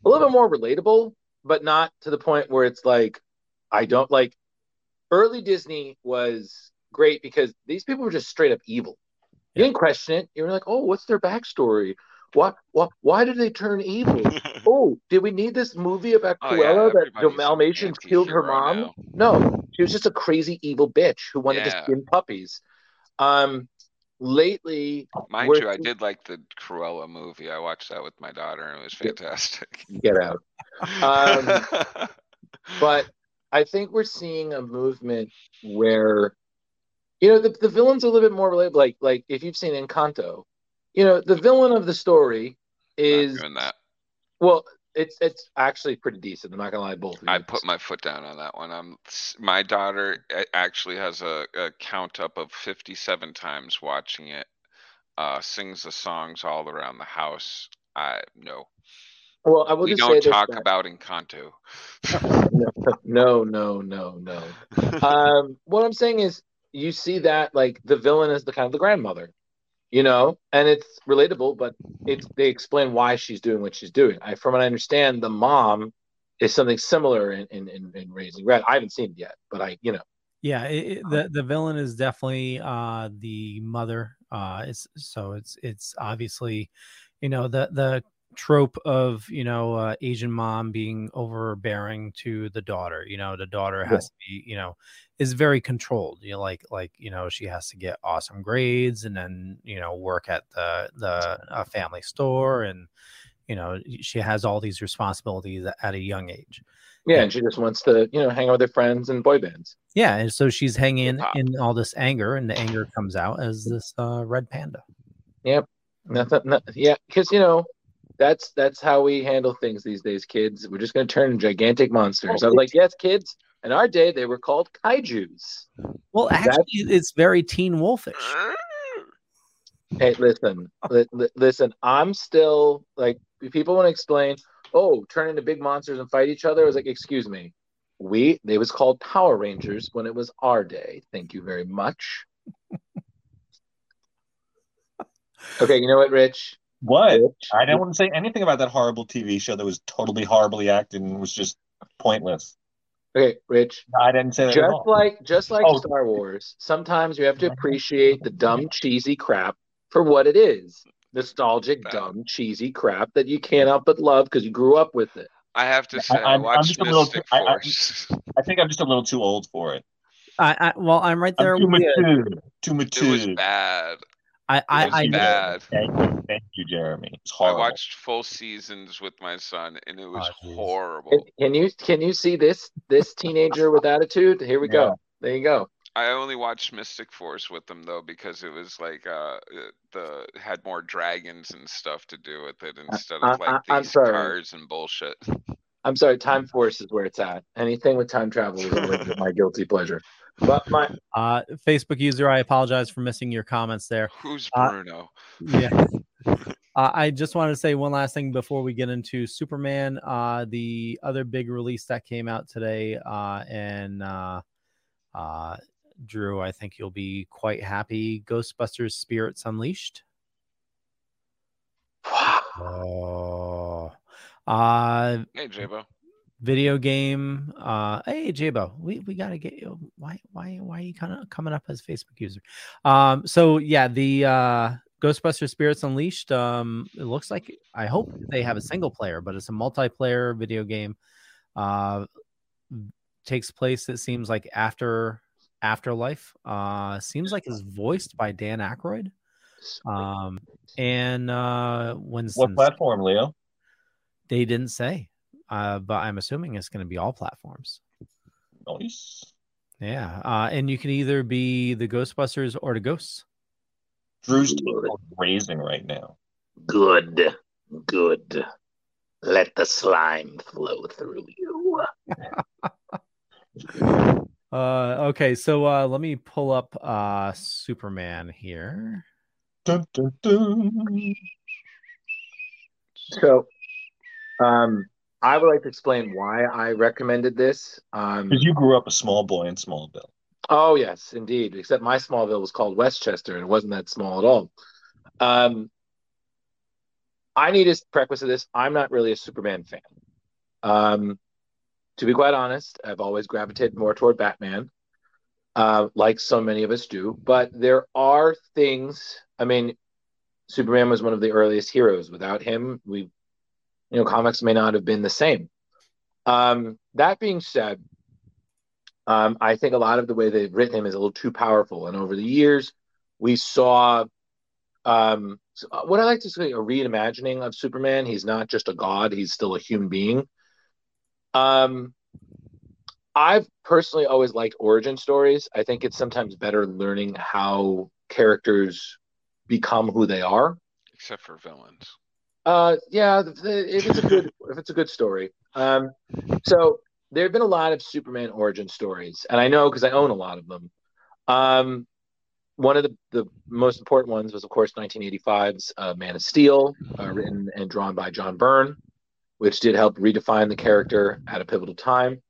a little bit more relatable, but not to the point where it's like I don't like. Early Disney was great because these people were just straight up evil. You didn't question it. You were like, "Oh, what's their backstory? What? What? Why did they turn evil? oh, did we need this movie about Oh, yeah, Cruella that the everybody's Dalmatians killed her mom? now. No, she was just a crazy evil bitch who wanted to skin puppies. Um, lately, Mind you, I did like the Cruella movie. I watched that with my daughter, and it was fantastic. get out. Um, but I think we're seeing a movement where, you know, the, the villains a little bit more relatable. Like, like if you've seen Encanto, you know, the villain of the story is Doing that. well, it's it's actually pretty decent. I'm not gonna lie, both. Of you. I put my foot down on that one. I'm my daughter actually has a, a count up of 57 times watching it. Uh, sings the songs all around the house. I no. Well, I will we don't talk that- about Encanto. no, no, no, no. um, what I'm saying is, you see that like the villain is the kind of the grandmother, you know, and it's relatable, but it's they explain why she's doing what she's doing. I, from what I understand, the mom is something similar in in, in, in Raising Red. I haven't seen it yet, but I, you know, Yeah, it, it- the the villain is definitely uh the mother. Uh, it's so it's it's obviously, you know, the the trope of you know uh, Asian mom being overbearing to the daughter. You know, the daughter has to be you know is very controlled. You know, like like you know she has to get awesome grades and then you know work at the the uh, family store and you know she has all these responsibilities at a young age. yeah, and she just wants to, you know, hang out with her friends and boy bands. Yeah, and so she's hanging in all this anger, and the anger comes out as this uh, red panda. Yep. Nothing. No, yeah, because you know, that's that's how we handle things these days, kids. We're just gonna turn into gigantic monsters. I was like, yes, kids. In our day, they were called kaiju's. Well, actually, it's very Teen Wolfish. Hey, listen, li- li- listen. I'm still like people want to explain. Oh, turn into big monsters and fight each other. I was like, excuse me. We they was called Power Rangers when it was our day. Thank you very much. Okay, you know what, Rich? What? I didn't want to say anything about that horrible TV show that was totally horribly acted and was just pointless. Okay, Rich. I didn't say that at Just all. like just like Oh. Star Wars, sometimes you have to appreciate the dumb, cheesy crap for what it is. Nostalgic, dumb, cheesy crap that you can't help but love because you grew up with it. I have to say, I, I, I'm, I'm just a little. Mystic Too, I, I, I think I'm just a little too old for it. I, I well, I'm right there I'm too with you. mature. Too It mature. was bad. I, I, It was I bad. Thank you, thank you, Jeremy. It's I watched full seasons with my son, and it was Can, horrible. can you can you see this this teenager with attitude? Here we go. There you go. I only watched Mystic Force with them though because it was like uh the had more dragons and stuff to do with it instead of like I- I'm these sorry. cars and bullshit. I'm sorry, Time Force is where it's at. Anything with time travel is my guilty pleasure. But my Uh, Facebook user, I apologize for missing your comments there. Who's Uh, Bruno? yeah. Uh, I just wanted to say one last thing before we get into Superman. Uh, the other big release that came out today, uh, and uh, uh, Drew, I think you'll be quite happy. Ghostbusters Spirits Unleashed. Oh. Uh, Hey Jabo. Video game. Uh, hey Jabo, we, we gotta get you. Why why why are you kind of coming up as Facebook user? Um, so yeah, the uh, Ghostbuster Spirits Unleashed. Um, it looks like I hope they have a single player, but it's a multiplayer video game. Uh, takes place. It seems like after Afterlife. Uh, seems like is voiced by Dan Aykroyd. Um, and uh, Winston. What platform, Leo? They didn't say, uh, but I'm assuming it's going to be all platforms. Nice. Yeah, uh, and you can either be the Ghostbusters or the Ghosts. Drew's table is raising right now. Good, good. Let the slime flow through you. Uh, okay, so uh, let me pull up uh, Superman here. Dun, dun, dun. So, um, I would like to explain why I recommended this. Um, Because you grew up a small boy in Smallville. Oh yes, indeed. Except my Smallville was called Westchester, and it wasn't that small at all. Um, I need to preface of this. I'm not really a Superman fan. Um, to be quite honest, I've always gravitated more toward Batman, uh, like so many of us do. But there are things. I mean, Superman was one of the earliest heroes. Without him, we, you know, comics may not have been the same. Um, that being said, um, I think a lot of the way they've written him is a little too powerful. And over the years, we saw um, what I like to say a reimagining of Superman. He's not just a god; he's still a human being. Um, I've personally always liked origin stories. I think it's sometimes better learning how characters become who they are. except for villains. Uh, yeah, if it's a good if it's a good story. Um, so there have been a lot of Superman origin stories, and I know because I own a lot of them. Um, one of the, the most important ones was, of course, 1985's uh, Man of Steel, uh, written and drawn by John Byrne, which did help redefine the character at a pivotal time.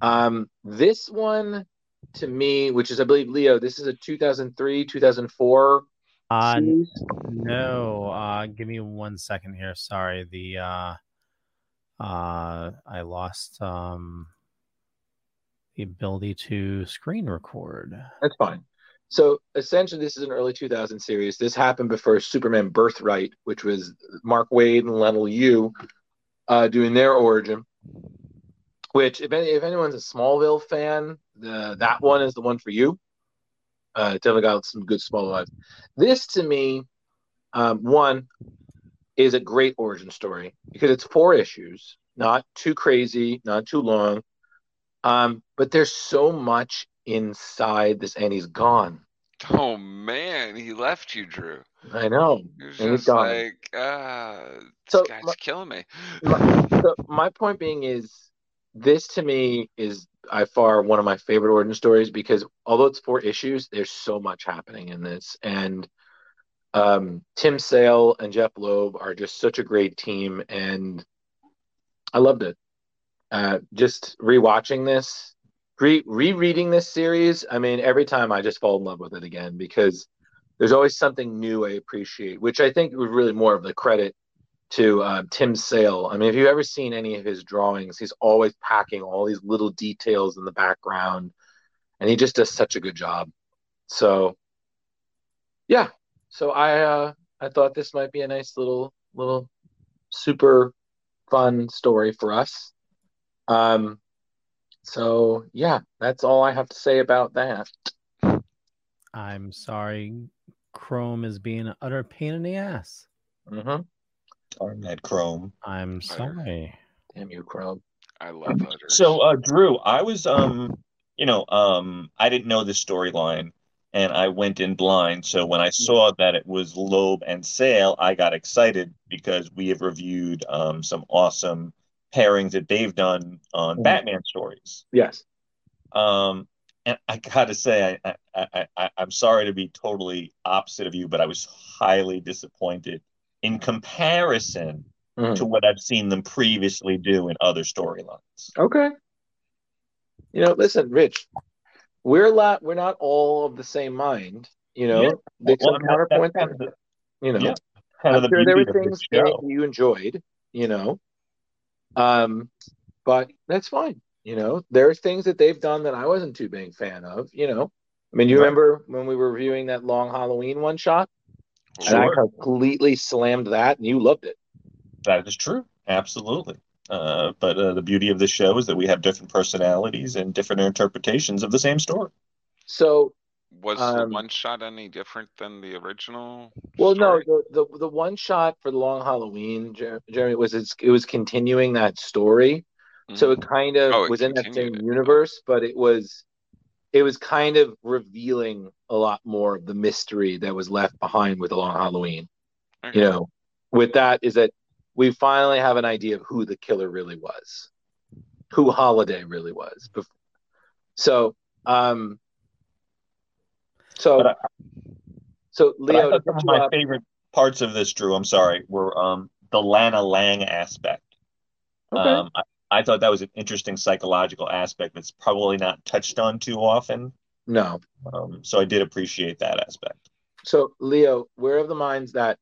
Um, this one, to me, which is, I believe, Leo, this is a 2003, 2004 Uh, no, uh, give me one second here. Sorry, the uh, uh, I lost um the ability to screen record. That's fine. So essentially, this is an early 2000 series. This happened before Superman Birthright, which was Mark Waid and Lionel Yu uh, doing their origin. Which, if, any, if anyone's a Smallville fan, the, that one is the one for you. Uh, it definitely got some good small vibes. This, to me, um, one is a great origin story because it's four issues, not too crazy, not too long. Um, but there's so much inside this, and he's gone. Oh man, he left you, Drew. I know, and he's gone. like, ah, this So, guy's my- killing me. my, so my point being is this to me is by far one of my favorite origin stories because although it's four issues there's so much happening in this. And um, tim sale and jeph loeb are just such a great team. And i loved it. Uh, just rewatching this re- rereading this series i mean every time i just fall in love with it again because there's always something new i appreciate which i think was really more of the credit to uh, Tim Sale. I mean, if you've ever seen any of his drawings, he's always packing all these little details in the background, and he just does such a good job. So, yeah. So I uh, I thought this might be a nice little little super fun story for us. Um. So yeah, that's all I have to say about that. I'm sorry, Chrome is being an utter pain in the ass. Mm-hmm. Darn that Chrome. I'm sorry. Damn you, Chrome. I love Hutter. So, uh, Drew, I was, um, you know, um, I didn't know the storyline, and I went in blind. So when I saw that it was Loeb and Sale, I got excited because we have reviewed um, some awesome pairings that they've done on Mhm. Batman stories. Yes. Um, and I gotta say, I, I, I, I, I'm sorry to be totally opposite of you, but I was highly disappointed in comparison Mhm. to what I've seen them previously do in other storylines. Okay. You know, listen, Rich, we're lot we're not all of the same mind. You know, Yeah. there's Well, some I mean, that- that's counterpoints. kind of the- you know, yeah, kind I'm the sure there were things in you enjoyed. You know, um, but that's fine. You know, there's things that they've done that I wasn't too big fan of. You know, I mean, you Right. remember when we were reviewing that long Halloween one shot, and I completely slammed that, and you loved it. That is true. Absolutely. Uh, but uh, the beauty of the show is that we have different personalities and different interpretations of the same story. So, Was um, the one shot any different than the original? Well, story? no, the, the the one shot for the long Halloween, Jer- Jeremy, was it's, it was continuing that story, so it kind of Oh, it was in that same continued universe, but it was it was kind of revealing a lot more of the mystery that was left behind with the long Halloween. Okay. You know, with that is that we finally have an idea of who the killer really was, who Holiday really was. Bef- So, um, so, I- so Leo, to some of my up- favorite parts of this, Drew, I'm sorry, were um, the Lana Lang aspect. Okay. Um, I, I thought that was an interesting psychological aspect that's probably not touched on too often. no. Um, so I did appreciate that aspect. So, Leo, we're of the minds that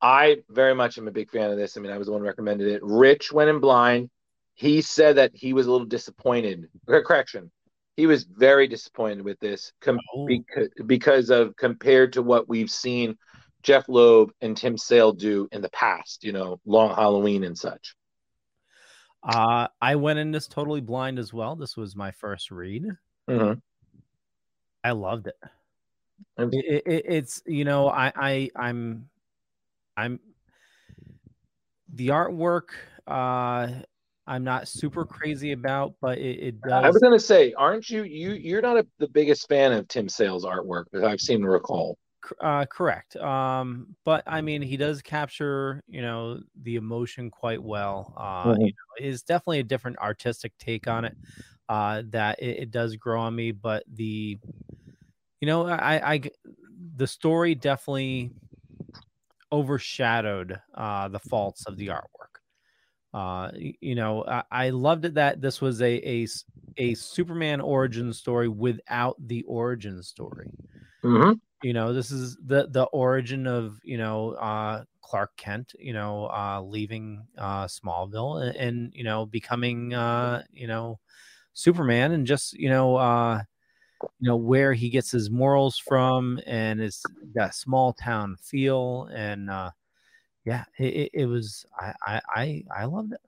I very much am a big fan of this. I mean, I was the one who recommended it. Rich went in blind. He said that he was a little disappointed. Correction. He was very disappointed with this com- because, because of compared to what we've seen Jeph Loeb and Tim Sale do in the past, you know, Long Halloween and such. Uh, I went in this totally blind as well. This was my first read. Mhm. I loved it. It, it, it- it's you know I I I'm I'm the artwork. Uh, I'm not super crazy about, but it, it does. I was going to say, aren't you? You you're not a, the biggest fan of Tim Sale's artwork, as I've seemed to recall. Uh, correct. Um, but I mean, he does capture, you know, the emotion quite well. Uh, Mhm. you know, it's definitely a different artistic take on it. Uh, that it, it does grow on me, but the, you know, I, I the story definitely overshadowed uh the faults of the artwork. Uh, you know, I, I loved it that this was a, a a Superman origin story without the origin story Mhm. you know this is the the origin of you know uh clark kent you know uh leaving uh smallville and, and you know becoming uh you know superman and just you know uh you know where he gets his morals from and it's that small town feel and uh yeah it, it, it was I, I i i loved it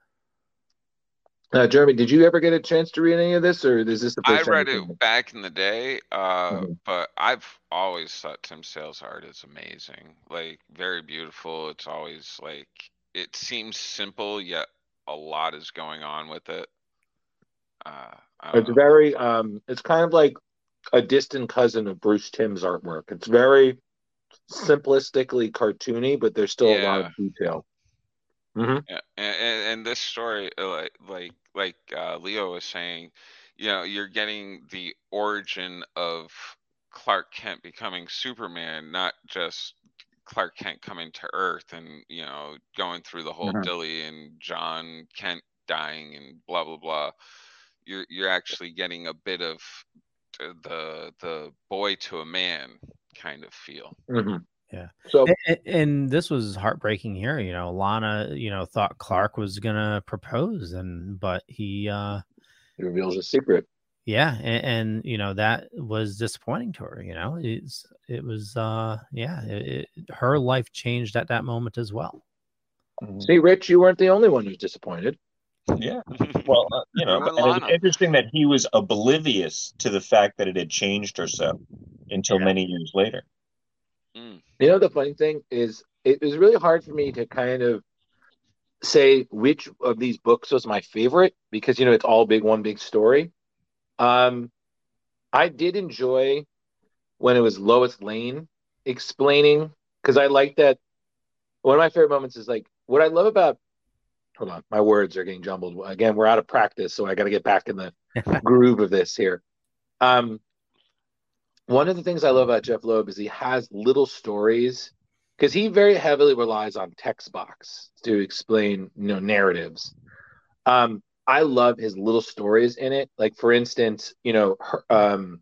Uh, Jeremy, did you ever get a chance to read any of this, or is this the I first time read you've it back in the day, uh, Mhm. but I've always thought Tim Sale's art is amazing. Like very beautiful. It's always like it seems simple yet a lot is going on with it. Uh, It's know. very um it's kind of like a distant cousin of Bruce Timm's artwork. It's very simplistically cartoony, but there's still a lot of detail. hmm Yeah, and, and, and this story, uh, like like like uh, Leo was saying, you know, you're getting the origin of Clark Kent becoming Superman, not just Clark Kent coming to Earth and you know going through the whole Mhm. dilly and John Kent dying and blah blah blah. You're you're actually getting a bit of the the, the boy to a man kind of feel. hmm Yeah. So and, and this was heartbreaking here. You know, Lana, you know, thought Clark was gonna propose, and but he, uh He reveals a secret. yeah, and, and you know that was disappointing to her. You know, it's it was, uh yeah, it, it, her life changed at that moment as well. See, Rich, you weren't the only one who's disappointed. Yeah. Well, uh, you know, You and and it's interesting that he was oblivious to the fact that it had changed her so until many years later. Mm. You know, the funny thing is, it was really hard for me to kind of say which of these books was my favorite because, you know, it's all big, one big story. Um, I did enjoy when it was Lois Lane explaining because I like that. One of my favorite moments is like what I love about. Hold on, my words are getting jumbled. Again, we're out of practice, so I got to get back in the groove of this here. Um, one of the things I love about Jeph Loeb is he has little stories because he very heavily relies on text box to explain, you know, narratives. Um, I love his little stories in it. Like for instance, you know, her, um,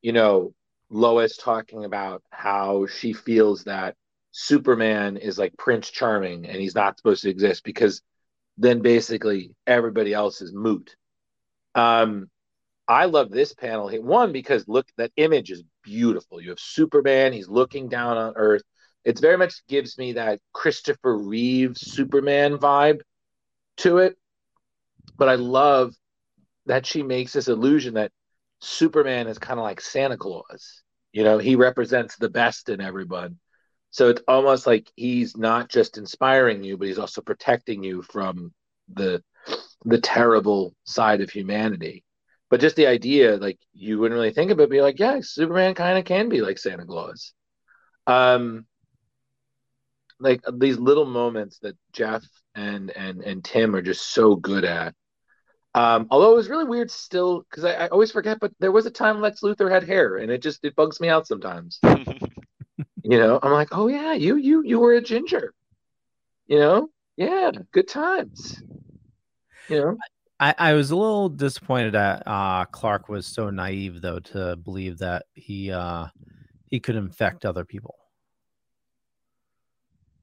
you know, Lois talking about how she feels that Superman is like Prince Charming and he's not supposed to exist because then basically everybody else is moot. Um, I love this panel. Hit one because look, that image is beautiful. You have Superman. He's looking down on Earth. It very much gives me that Christopher Reeve Superman vibe to it. But I love that she makes this illusion that Superman is kind of like Santa Claus. You know, he represents the best in everyone. So it's almost like he's not just inspiring you, but he's also protecting you from the the terrible side of humanity. But just the idea, like you wouldn't really think of it, be like, yeah, Superman kind of can be like Santa Claus. Um, like these little moments that Jeph and and and Tim are just so good at. Um, although it was really weird still because I, I always forget, but there was a time Lex Luthor had hair, and it just it bugs me out sometimes. you know, I'm like, oh yeah, you you you were a ginger. You know, yeah, good times. You know, I, I was a little disappointed that uh, Clark was so naive, though, to believe that he uh, he could infect other people.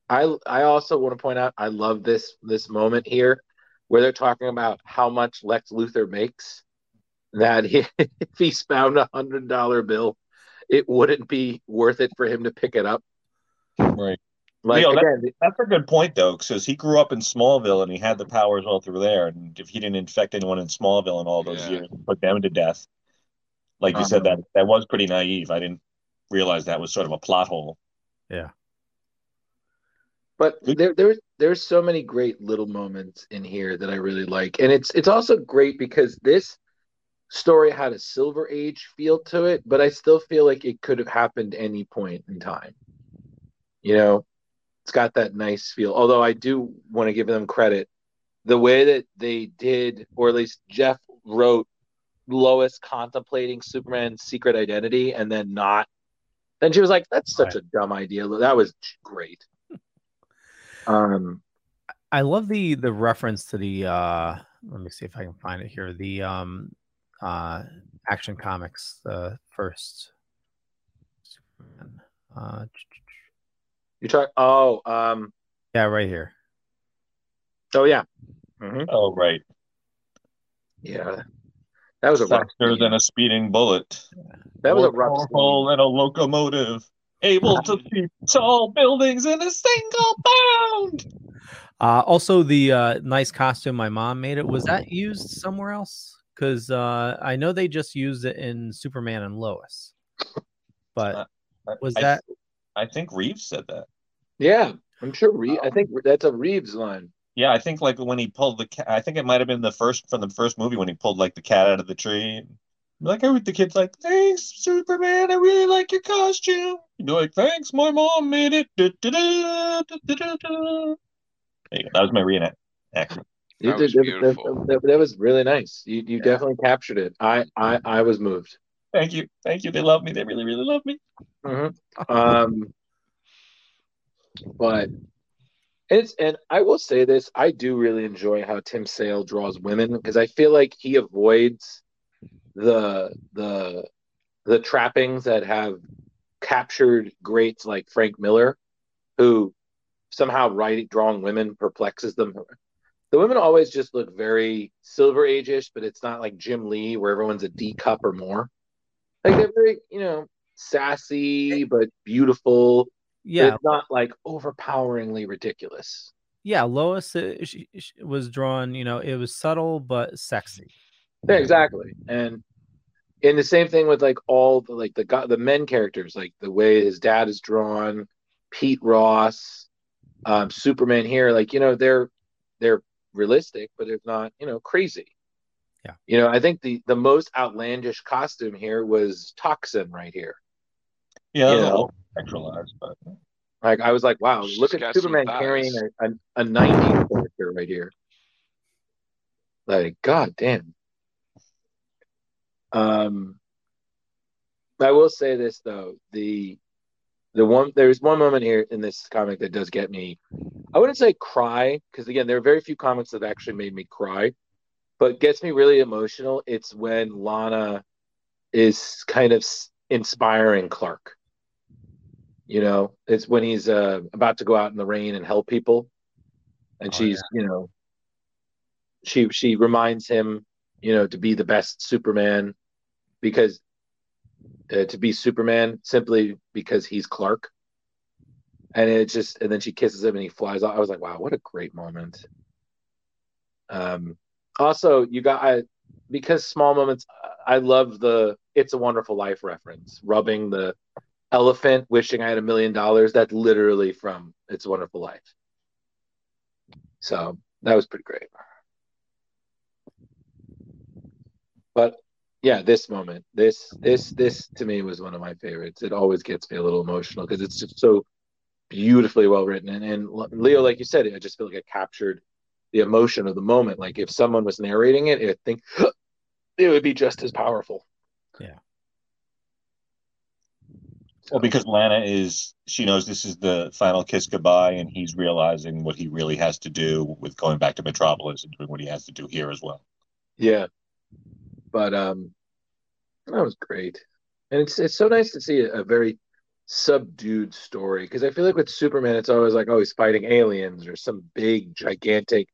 I I also want to point out I love this this moment here where they're talking about how much Lex Luthor makes. That he, if he's found a hundred dollar bill, it wouldn't be worth it for him to pick it up. Right. Like Leo, that- again, that's a good point though, because he grew up in Smallville and he had the powers all through there. And if he didn't infect anyone in Smallville in all those Yeah. years and put them to death, like you said, uh-huh. that that was pretty naive. I didn't realize that was sort of a plot hole. Yeah. But there, there's there's so many great little moments in here that I really like, and it's it's also great because this story had a Silver Age feel to it, but I still feel like it could have happened any point in time. You know, it's got that nice feel. Although I do want to give them credit, the way that they did, or at least Jeph wrote Lois contemplating Superman's secret identity and then not. Then she was like, "That's such a dumb idea." That was great. Um, I love the the reference to the uh let me see if I can find it here. The um uh action comics, the first Superman. Uh you talk oh um yeah, right here. Oh yeah. Mhm. Oh right. Yeah. That was a rough Faster than a speeding bullet. That was a More rough powerful than a locomotive. Able to leap tall buildings in a single bound. Uh, also, the uh, nice costume my mom made it was that used somewhere else? Because uh, I know they just used it in Superman and Lois, but was I- that I think Reeves said that. Yeah, I'm sure. Re- I think that's a Reeves line. Yeah, I think like when he pulled the cat, I think it might have been the first from the first movie when he pulled like the cat out of the tree. Like I the kid's like, "Thanks, Superman. I really like your costume." He'd be like, "Thanks, my mom made it." There you go. That was my reenact. Action. You did, that, that- that- that was really nice. You you definitely captured it. I I I was moved. Thank you, thank you. They love me. They really, really love me. Mhm. Um, but it's and I will say this: I do really enjoy how Tim Sale draws women because I feel like he avoids the the the trappings that have captured greats like Frank Miller, who somehow writing drawing women perplexes them. The women always just look very Silver Age-ish, but it's not like Jim Lee where everyone's a D cup or more. Like they're very, you know, sassy but beautiful. Yeah. It's not like overpoweringly ridiculous. yeah? Lois uh, she, she was drawn. You know, it was subtle but sexy. Yeah, exactly. And in the same thing with like all the like the the men characters, like the way his dad is drawn, Pete Ross, um, Superman here, like you know they're they're realistic, but they're not you know crazy. Yeah. You know, I think the the most outlandish costume here was Toxin right here. Yeah, You know? sexualized, but Like I was like, wow, look at Superman carrying a, a, a 90s character right here. Like, god damn. Um I will say this though, the the one there's one moment here in this comic that does get me I wouldn't say cry, because again, there are very few comics that actually made me cry, but gets me really emotional. It's when Lana is kind of inspiring Clark. You know, it's when he's uh, about to go out in the rain and help people, and Oh, she's, you know, she she reminds him, you know, to be the best Superman, because uh, to be Superman simply because he's Clark, and it just and then she kisses him and he flies off. I was like, wow, what a great moment. Um, also, you got I because small moments. I love the "It's a Wonderful Life" reference, rubbing the elephant, wishing I had a million dollars. That's literally from "It's a Wonderful Life." So that was pretty great. But yeah, this moment, this mm-hmm. this this to me was one of my favorites. It always gets me a little emotional because it's just so beautifully well written. And, and Leo, like you said, I just feel like it captured the emotion of the moment. Like if someone was narrating it, I think it would be just as powerful. Yeah. well, because Lana is she knows this is the final kiss goodbye, and he's realizing what he really has to do with going back to Metropolis and doing what he has to do here as well. Yeah. But um that was great. And it's it's so nice to see a, a very subdued story because I feel like with Superman it's always like oh he's fighting aliens or some big gigantic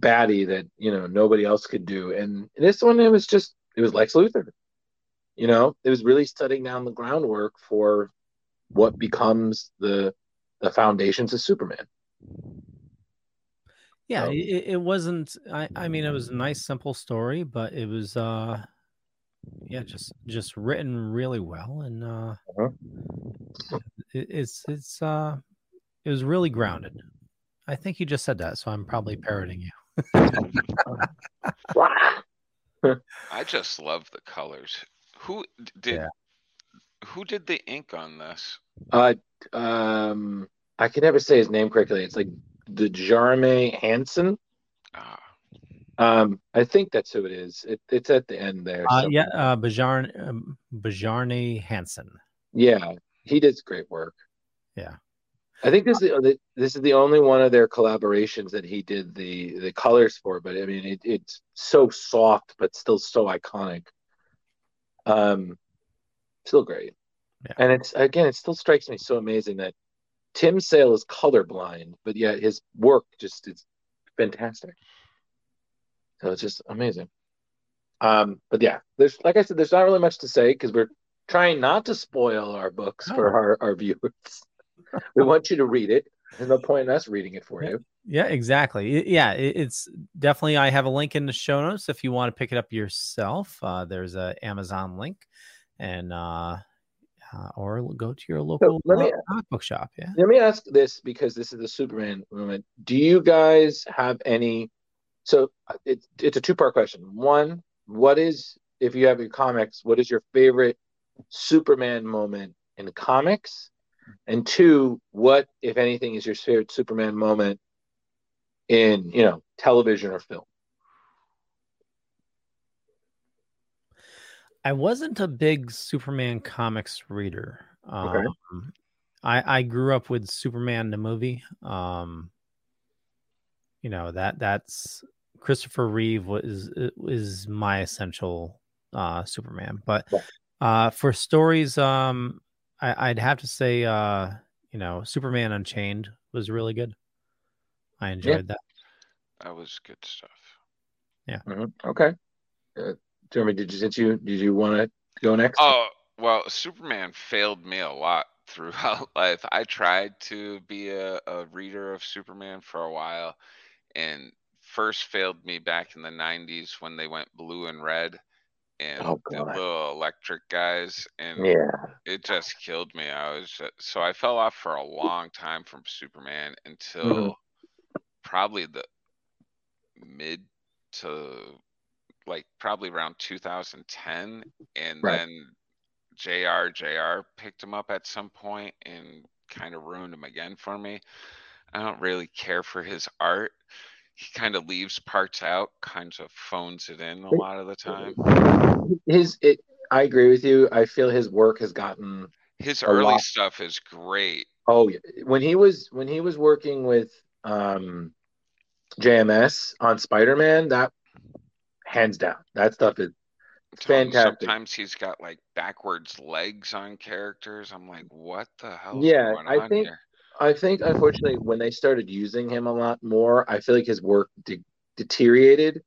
baddie that you know nobody else could do. And this one it was just it was Lex Luthor. You know it was really setting down the groundwork for what becomes the the foundations of Superman Yeah, So- it, it wasn't. I, I mean, it was a nice, simple story, but it was, uh, yeah, just just written really well, and uh, it, it's it's uh, it was really grounded. I think you just said that, so I'm probably parroting you. I just love the colors. Who did? Yeah. Who did the ink on this? Uh, um, I can never say his name correctly. It's like the Jarme Hansen. Ah, Um, I think that's who it is. It, it's at the end there. Uh, yeah, uh, Bajarn, um, Bajarni Hansen. Yeah, he does great work. Yeah. I think this is the, this is the only one of their collaborations that he did the the colors for. But I mean, it, it's so soft, but still so iconic. Um, still great. And it's again, it still strikes me so amazing that Tim Sale is colorblind, but yet his work just is fantastic. So it's just amazing. Um, but yeah, there's like I said, there's not really much to say because we're trying not to spoil our books for our, our viewers. we want you to read it. There's no point in us reading it for you. Yeah, exactly. Yeah, it's definitely. I have a link in the show notes if you want to pick it up yourself. Uh, there's a Amazon link, and uh, uh, or go to your local let me- uh, comic book shop. Yeah. Let me ask this because this is the Superman moment. Do you guys have any? So uh, it's it's a two part question. One, what is if you have your comics? What is your favorite Superman moment in comics? And two, what if anything is your favorite Superman moment in you know television or film? I wasn't a big Superman comics reader. Okay. Um, I I grew up with Superman the movie. Um, you know that that's Christopher Reeve was is my essential uh, Superman. But uh, for stories, um, I, I'd have to say, uh, you know, Superman Unchained was really good. I enjoyed that. that was good stuff. Yeah. Mhm. Okay. Uh, Jeremy, did you since you did you want to go next? Oh, well, Superman failed me a lot throughout life. I tried to be a, a reader of Superman for a while and first failed me back in the 90s when they went blue and red and Oh, the little electric guys and Yeah. it just killed me. I was ju- so I fell off for a long time from Superman until Mhm. probably the mid to like probably around 2010 and Right. then JR JR picked him up at some point and kind of ruined him again for me. I don't really care for his art. He kind of leaves parts out, kind of phones it in a lot of the time. His it. I agree with you. I feel his work has gotten His early lot- stuff is great. Oh, yeah. when he was when he was working with um JMS on Spider-Man, that hands down, that stuff is fantastic. Sometimes he's got like backwards legs on characters. I'm like, what the hell? Yeah, going I on think here? I think unfortunately when they started using him a lot more, I feel like his work de- deteriorated,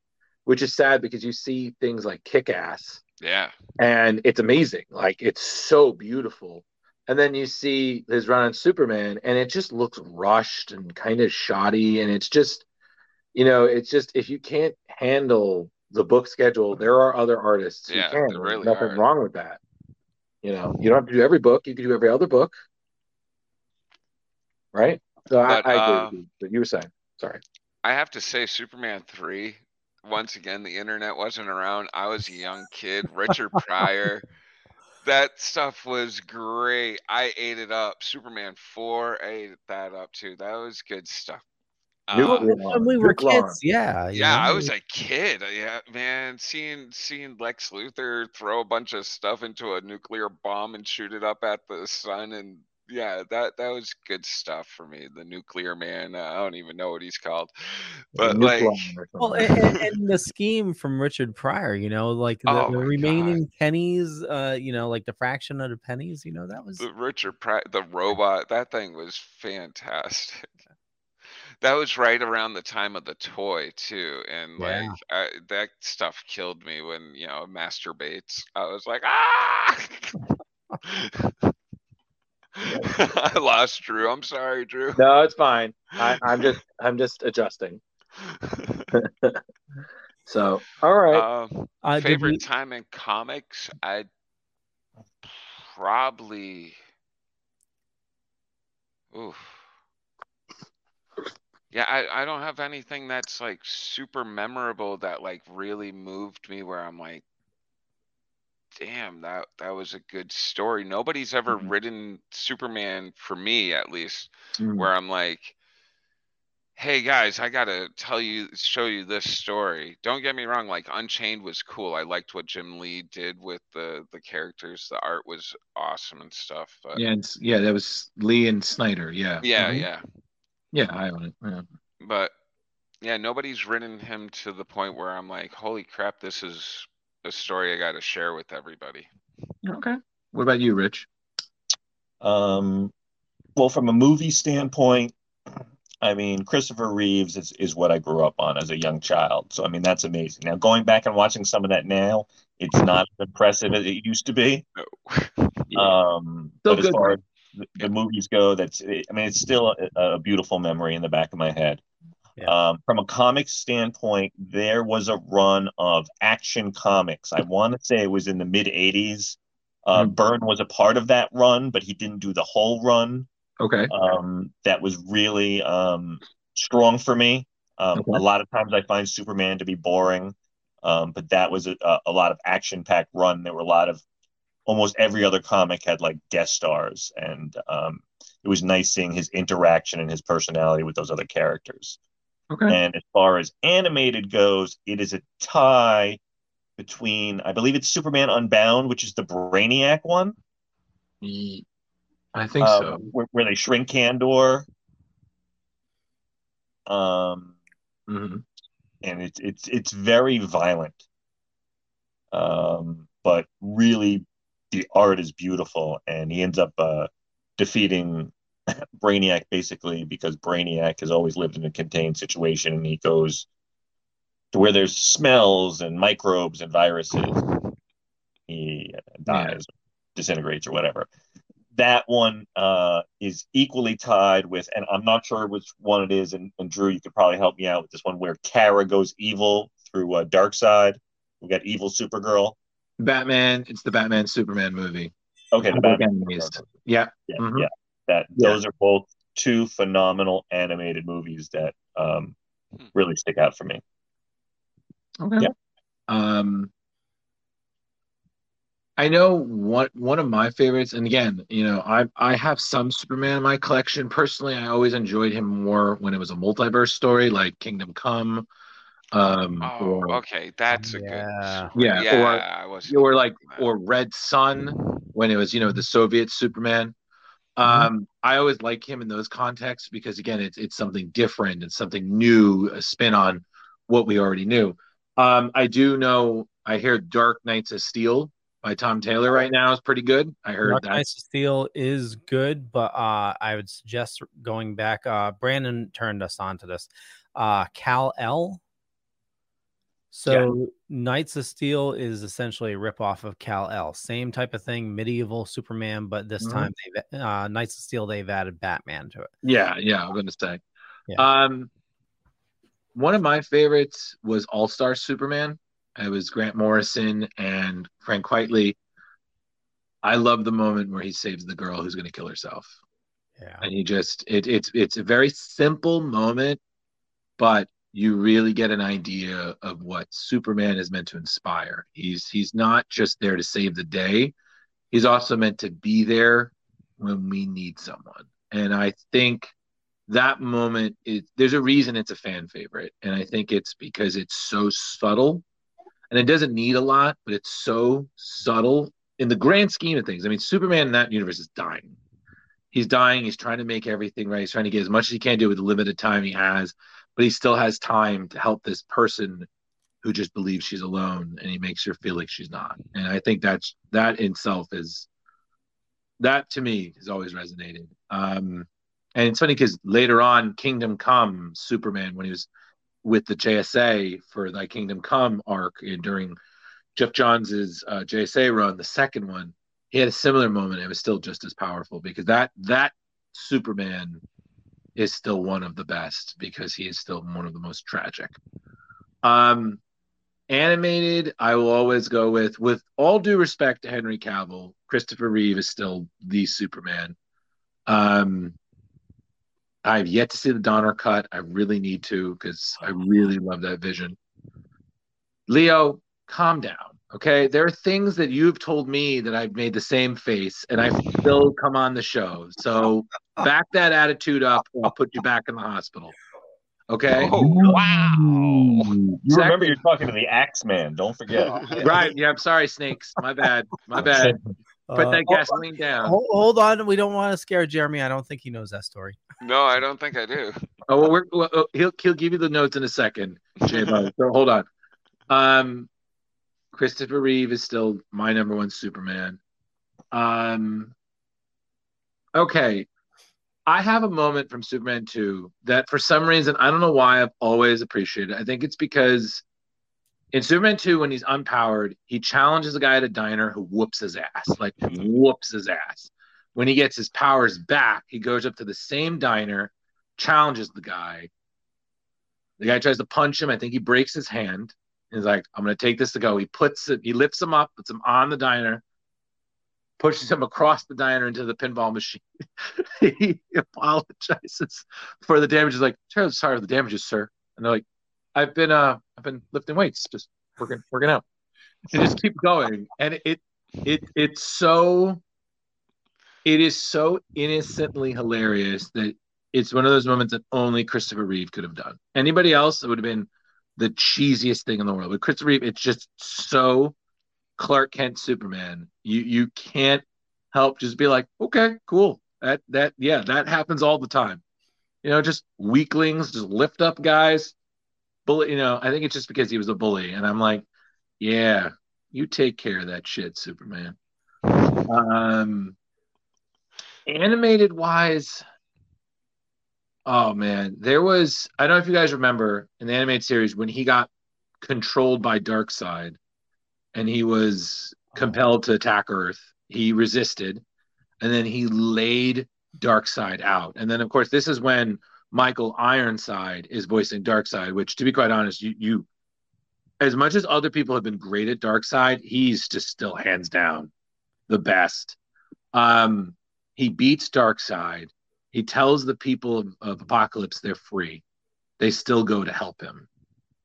which is sad because you see things like Kick-Ass Yeah. and it's amazing. Like it's so beautiful. And then you see his run on Superman and it just looks rushed and kind of shoddy. And it's just, you know, it's just if you can't handle the book schedule, there are other artists who can. really nothing are. wrong with that. You know, you don't have to do every book, you can do every other book. Right? So But, I, I agree uh, with you. But you were saying, sorry. I have to say, Superman 3, once again, the internet wasn't around. I was a young kid. Richard Pryor. That stuff was great. I ate it up. Superman 4, I ate that up too. That was good stuff. Uh, When we were kids, yeah. yeah, know, I was a kid. uh, Yeah, man, seeing seeing Lex Luthor throw a bunch of stuff into a nuclear bomb and shoot it up at the sun, and yeah, that that was good stuff for me. The Nuclear Man. Uh, I don't even know what he's called, but Nuke like, Well, something. and, and, and the scheme from Richard Pryor, you know, like the, Oh the my remaining pennies, uh, you know, like the fraction of the pennies, you know, that was the Richard Pryor, the robot, that thing was fantastic. That was right around the time of the toy too, and Yeah. like I, that stuff killed me when you know masturbates. I was like, ah. I lost Drew. I'm sorry, Drew. No, it's fine. I, I'm just I'm just adjusting. so all right. Um, Uh, favorite you- time in comics? I probably. Oof. Yeah, I, I don't have anything that's like super memorable that like really moved me where I'm like, damn, that that was a good story. Nobody's ever Mhm. written Superman for me at least Mhm. where I'm like, hey guys, I gotta tell you, show you this story. Don't get me wrong, like Unchained was cool. I liked what Jim Lee did with the the characters. The art was awesome and stuff. But Yeah, and, yeah, that was Lee and Snyder. Yeah. yeah, Mhm. yeah. Yeah, I own it. Yeah. But yeah, nobody's written him to the point where I'm like, holy crap, this is a story I gotta share with everybody. Okay. What about you, Rich? Um, well, from a movie standpoint, I mean, Christopher Reeves is, is what I grew up on as a young child. So, I mean, that's amazing. Now, going back and watching some of that now, it's not as impressive as it used to be. No. Um, Still but as good, far as the, the movies go, that's, I mean, it's still a, a beautiful memory in the back of my head. Um, from a comic standpoint, there was a run of action comics. I want to say it was in the mid 80s. Uh, Byrne was a part of that run, but he didn't do the whole run. Okay. Um, that was really um, strong for me. Um, A lot of times I find Superman to be boring, um, but that was a, a lot of action packed run. There were a lot of almost every other comic had like guest stars, and um, it was nice seeing his interaction and his personality with those other characters. Okay. And as far as animated goes, it is a tie between, I believe it's Superman Unbound, which is the Brainiac one. I think uh, so. Where, where they shrink Kandor. Um, mm-hmm. and it's it's it's very violent. Um, but really, the art is beautiful, and he ends up uh, defeating Brainiac basically because Brainiac has always lived in a contained situation, and he goes to where there's smells and microbes and viruses. He dies, disintegrates, or whatever. That one uh, is equally tied with, and I'm not sure which one it is. And, and Drew, you could probably help me out with this one where Kara goes evil through uh, Darkseid. We got evil Supergirl. Batman. It's the Batman Superman movie. Okay, the Batman. Yeah. Yeah, Mhm. yeah. That Yeah. those are both two phenomenal animated movies that um, really stick out for me. Okay. Yeah. Um, I know one one of my favorites, and again, you know, I I have some Superman in my collection. Personally, I always enjoyed him more when it was a multiverse story, like Kingdom Come. Um, Oh, or okay, that's a good. yeah, Yeah, I was. or or like or Red Sun when it was you know the Soviet Superman. Um, I always like him in those contexts because again, it's it's something different, it's something new, a spin on what we already knew. Um, I do know I hear Dark Knights of Steel by Tom Taylor right now is pretty good. I heard Dark that. Knights of Steel is good, but uh, I would suggest going back. Uh, Brandon turned us on to this. Uh, Cal L. So Knights of Steel is essentially a ripoff of Cal L. Same type of thing, medieval Superman, but this Mhm. time they've uh, Knights of Steel they've added Batman to it. Yeah, yeah, I'm gonna say. Yeah. Um, one of my favorites was All Star Superman. It was Grant Morrison and Frank Quitely. I love the moment where he saves the girl who's gonna kill herself. Yeah. and he just it, it's it's a very simple moment but you really get an idea of what superman is meant to inspire. He's he's not just there to save the day. He's also meant to be there when we need someone. And i think that moment is there's a reason it's a fan favorite. And i think it's because it's so subtle. And it doesn't need a lot but it's so subtle in the grand scheme of things. I mean superman in that universe is dying. He's dying. He's trying to make everything right. He's trying to get as much as he can do with the limited time he has, but he still has time to help this person who just believes she's alone, and he makes her feel like she's not. And I think that's that in itself is that to me has always resonated. Um, and it's funny because later on, Kingdom Come, Superman, when he was with the JSA for thy Kingdom Come arc and during Geoff Johns's uh, JSA run, the second one, he had a similar moment. It was still just as powerful because that that Superman is still one of the best because he is still one of the most tragic. Um, animated, I will always go with, with all due respect to Henry Cavill, Christopher Reeve is still the Superman. Um, I've yet to see the Donner cut. I really need to because I really love that vision. Leo, calm down. Okay. There are things that you've told me that I've made the same face and I still come on the show. So back that attitude up or I'll put you back in the hospital. Okay. Oh, wow. You Second- remember you're talking to the Axeman. Don't forget. Right. Yeah. I'm sorry, Snakes. My bad. My bad. Put Uh, that oh, gasoline down. Hold, hold on, we don't want to scare Jeremy. I don't think he knows that story. No, I don't think I do. Oh, well, we're, well, oh, he'll he'll give you the notes in a second, J-Bo. so hold on. Um, Christopher Reeve is still my number one Superman. Um, okay, I have a moment from Superman two that for some reason I don't know why I've always appreciated. I think it's because in Superman 2, when he's unpowered, he challenges a guy at a diner who whoops his ass, like whoops his ass. When he gets his powers back, he goes up to the same diner, challenges the guy. The guy tries to punch him. I think he breaks his hand. He's like, I'm to take this to go. He puts it, he lifts him up, puts him on the diner, pushes him across the diner into the pinball machine. he apologizes for the damages, like, sorry for the damages, sir. And they're like, I've been uh I've been lifting weights, just working working out. And just keep going. And it it it's so it is so innocently hilarious that it's one of those moments that only Christopher Reeve could have done. Anybody else, it would have been the cheesiest thing in the world. But Chris Reeve, it's just so Clark Kent Superman. You you can't help just be like, okay, cool. That that yeah, that happens all the time. You know, just weaklings, just lift up guys. Bully, you know, I think it's just because he was a bully. And I'm like, yeah, you take care of that shit, Superman. Um animated wise, oh man, there was I don't know if you guys remember in the animated series when he got controlled by Darkseid and he was compelled to attack Earth. He resisted, and then he laid Darkseid out. And then, of course, this is when Michael Ironside is voicing Darkseid. Which, to be quite honest, you you as much as other people have been great at Darkseid, he's just still hands down the best. Um, he beats Darkseid. He tells the people of, of Apokolips they're free. They still go to help him.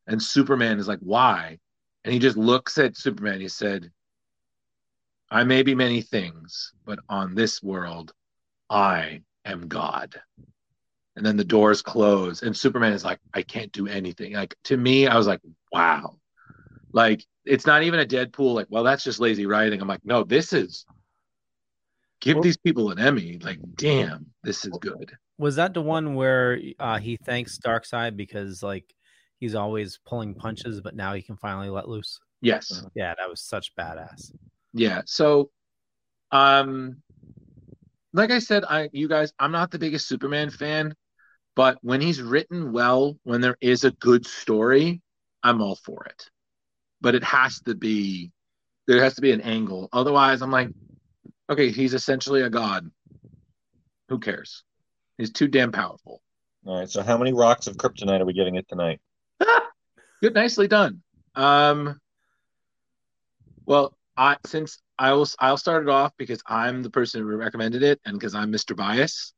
And Superman is like, why? And he just looks at Superman. He said, I may be many things, but on this world, I am God. And then the doors close, and Superman is like, I can't do anything. Like to me, I was like, wow. Like it's not even a Deadpool, like, well, that's just lazy writing. I'm like, no, this is give these people an Emmy. Like, damn, this is good. Was that the one where uh, he thanks Darkseid because like he's always pulling punches, but now he can finally let loose? Yes. Yeah, that was such badass. Yeah. So, um, like I said, I you guys, I'm not the biggest Superman fan, but when he's written well, when there is a good story, I'm all for it. But it has to be, there has to be an angle. Otherwise, I'm like, okay, he's essentially a god. Who cares? He's too damn powerful. All right. So how many rocks of kryptonite are we giving it tonight? Good, nicely done. Um, well, I since I will I'll start it off because I'm the person who recommended it and because I'm Mr. Bias,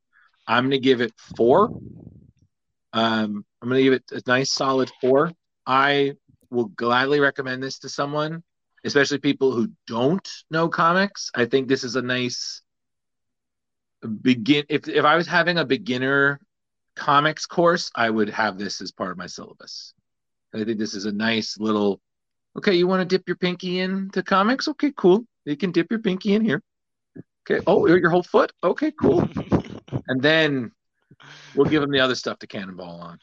I'm gonna give it four. Um, I'm gonna give it a nice solid four. I will gladly recommend this to someone, especially people who don't know comics. I think this is a nice begin. If if I was having a beginner comics course, I would have this as part of my syllabus. I think this is a nice little. Okay, you want to dip your pinky into comics? Okay, cool. You can dip your pinky in here. Okay. Oh, your whole foot. Okay, cool. and then we'll give them the other stuff to cannonball on.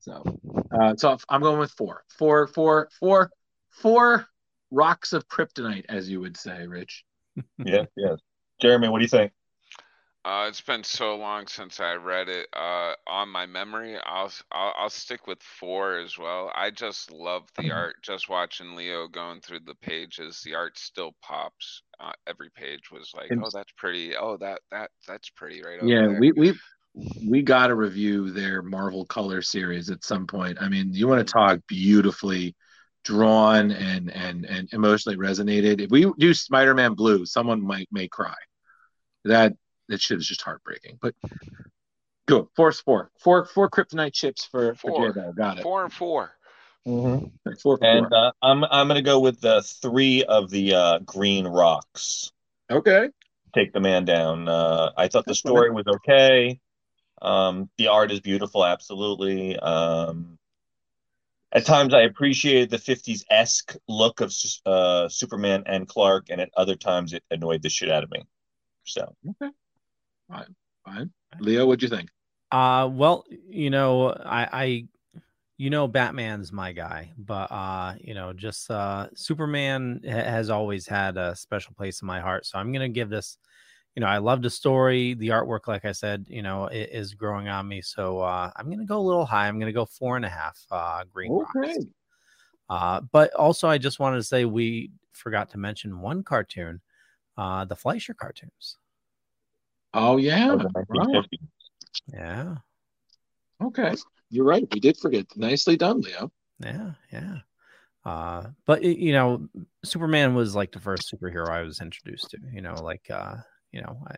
So, uh, so I'm going with four, four, four, four, four rocks of kryptonite, as you would say, Rich. yeah, yeah. Jeremy, what do you think? Uh, it's been so long since I read it. Uh, on my memory, I'll, I'll I'll stick with four as well. I just love the art. Just watching Leo going through the pages, the art still pops. Uh, every page was like, And- oh, that's pretty. Oh, that that that's pretty right over Yeah, there. we we we got to review their Marvel Color series at some point. I mean, you want to talk beautifully drawn and and and emotionally resonated. If we do Spider-Man Blue, someone might may cry. That that shit is just heartbreaking. But Good. Force four. Four four kryptonite chips for, for Four. J-Bo. Got it. Four and four. Mm-hmm. Four for And four. uh, I'm I'm gonna go with the three of the uh, green rocks. Okay. Take the man down. Uh, I thought the story was okay. Um, the art is beautiful, absolutely. Um, at times, I appreciated the '50s esque look of uh, Superman and Clark, and at other times, it annoyed the shit out of me. So, Okay. Fine. Fine. Leo, what'd you think? Uh, well, you know, I, I, you know, Batman's my guy, but uh, you know, just uh, Superman ha- has always had a special place in my heart. So I'm gonna give this. You know, I love the story, the artwork. Like I said, you know, it is growing on me. So uh, I'm gonna go a little high. I'm gonna go four and a half. Uh, green rocks. Okay. Uh, but also, I just wanted to say we forgot to mention one cartoon, uh, the Fleischer cartoons. Oh yeah. Right. Yeah, Okay. You're right. We did forget. Nicely done, Leo. yeah, yeah. Uh, but you know, Superman was like the first superhero I was introduced to. You know, like uh, you know, I,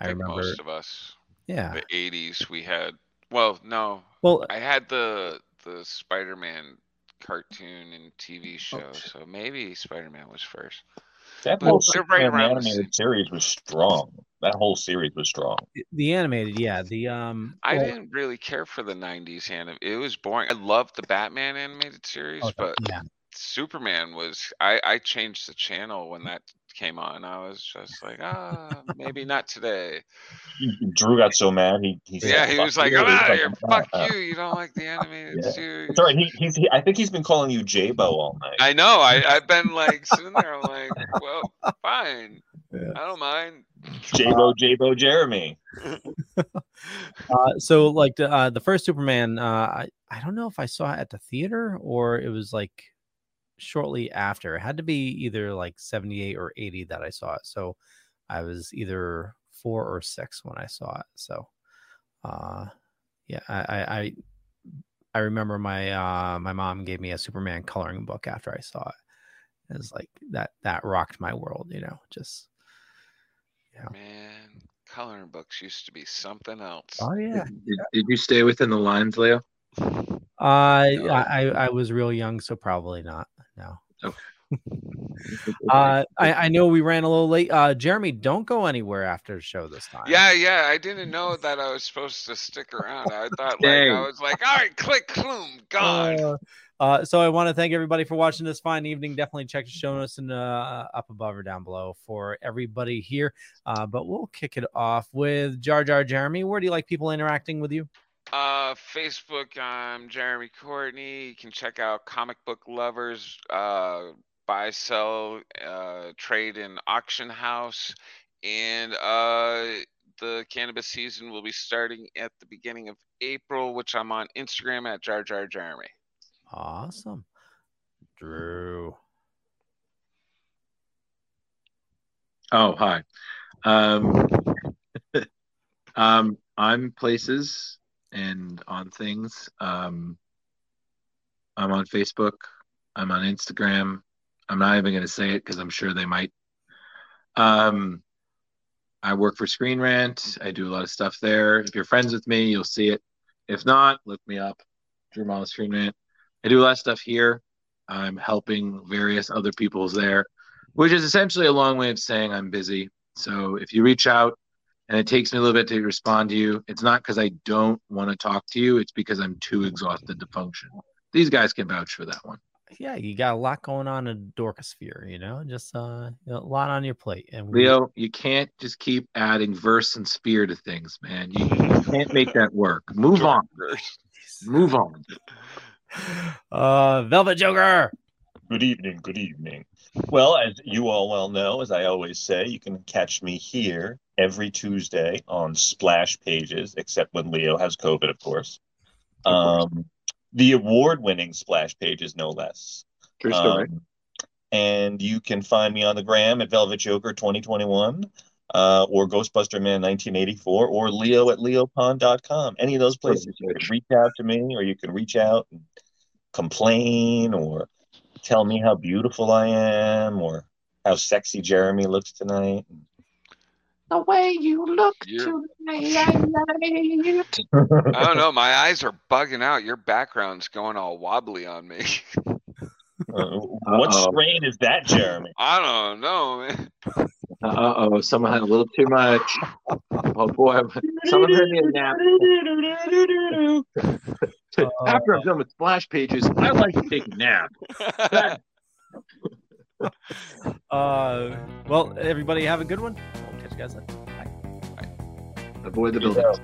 I, I remember. most of us. Yeah. The '80s, we had. Well, no. Well- I had the the Spider-Man cartoon and TV Oh, show, so maybe Spider-Man was first. That But whole they're right the animated series was strong. That whole series was strong. The animated, yeah. The um, I well- didn't really care for the '90s anim. It was boring. I loved the Batman animated series, Oh, but yeah. Superman was. I I changed the channel when that came on. I was just like, ah, maybe not today. Drew got so mad. He, he said, Yeah, he was like, you." I'm out of here. "I'm Fuck you. You don't like the animated Yeah. series. It's all right. He, he's. He, I think he's been calling you J-Bo all night. I know. I I've been like sitting there. I'm like, well, fine. I don't mind. J-Bo, J-Bo, Jeremy. uh, so like the uh, the first Superman, uh, I I don't know if I saw it at the theater or it was like shortly after. It had to be either like seventy eight or eighty that I saw it. So I was either four or six when I saw it. So, uh, yeah, I I I, I remember my uh my mom gave me a Superman coloring book after I saw it. It was like that that rocked my world, you know, just yeah Man, coloring books used to be something else. oh yeah. Did, did you stay within the lines, Leo? Uh, I, I I was real young, so probably not. No. Uh, I, I know we ran a little late. Uh, Jeremy, don't go anywhere after the show this time. Yeah, yeah. I didn't know that I was supposed to stick around. I thought like I was like, all right, click, boom, gone. Uh, uh, so I want to thank everybody for watching this fine evening. Definitely check the show notes and uh, up above or down below for everybody here. Uh, but we'll kick it off with Jar Jar Jeremy. Where do you like people interacting with you? Uh, Facebook, I'm Jeremy Courtney. You can check out Comic Book Lovers, uh, buy, sell, uh, trade in auction house, and uh, the cannabis season will be starting at the beginning of April, which I'm on Instagram at Jar Jar Jeremy. Awesome, Drew. Oh, hi. Um, um, I'm places and on things. Um, I'm on Facebook. I'm on Instagram. I'm not even going to say it because I'm sure they might. Um, I work for Screen Rant. I do a lot of stuff there. If you're friends with me, you'll see it. If not, look me up. Drew Mala Screen Rant. I do a lot of stuff here. I'm helping various other people's there, which is essentially a long way of saying I'm busy. So if you reach out and it takes me a little bit to respond to you, it's not because I don't want to talk to you. It's because I'm too exhausted to function. These guys can vouch for that one. Yeah, you got a lot going on in Dorcosphere, you know, just uh, a lot on your plate. And we- Leo, you can't just keep adding verse and spear to things, man. You, you can't make that work. Move on. Move on. uh, Velvet Joker. Good evening. Good evening. Well, as you all well know, as I always say, you can catch me here every Tuesday on Splash Pages, except when Leo has COVID, of course. Um, the award-winning Splash Pages, no less. True story. Um, and you can find me on the gram at Velvet Joker 2021, uh, or Ghostbuster Man 1984, or Leo at leopond.com. Any of those places, you can reach out to me, or you can reach out and complain, or tell me how beautiful I am, or how sexy Jeremy looks tonight. The way you look You're- tonight. I don't know. My eyes are bugging out. Your background's going all wobbly on me. Uh, what Uh-oh. strain is that, Jeremy? I don't know, man. Uh oh, someone had a little too much. Oh boy, someone heard me a nap. After I'm done with splash pages, I like to take a nap. Uh, well, everybody have a good one. We'll catch you guys later. Bye. Avoid the buildings.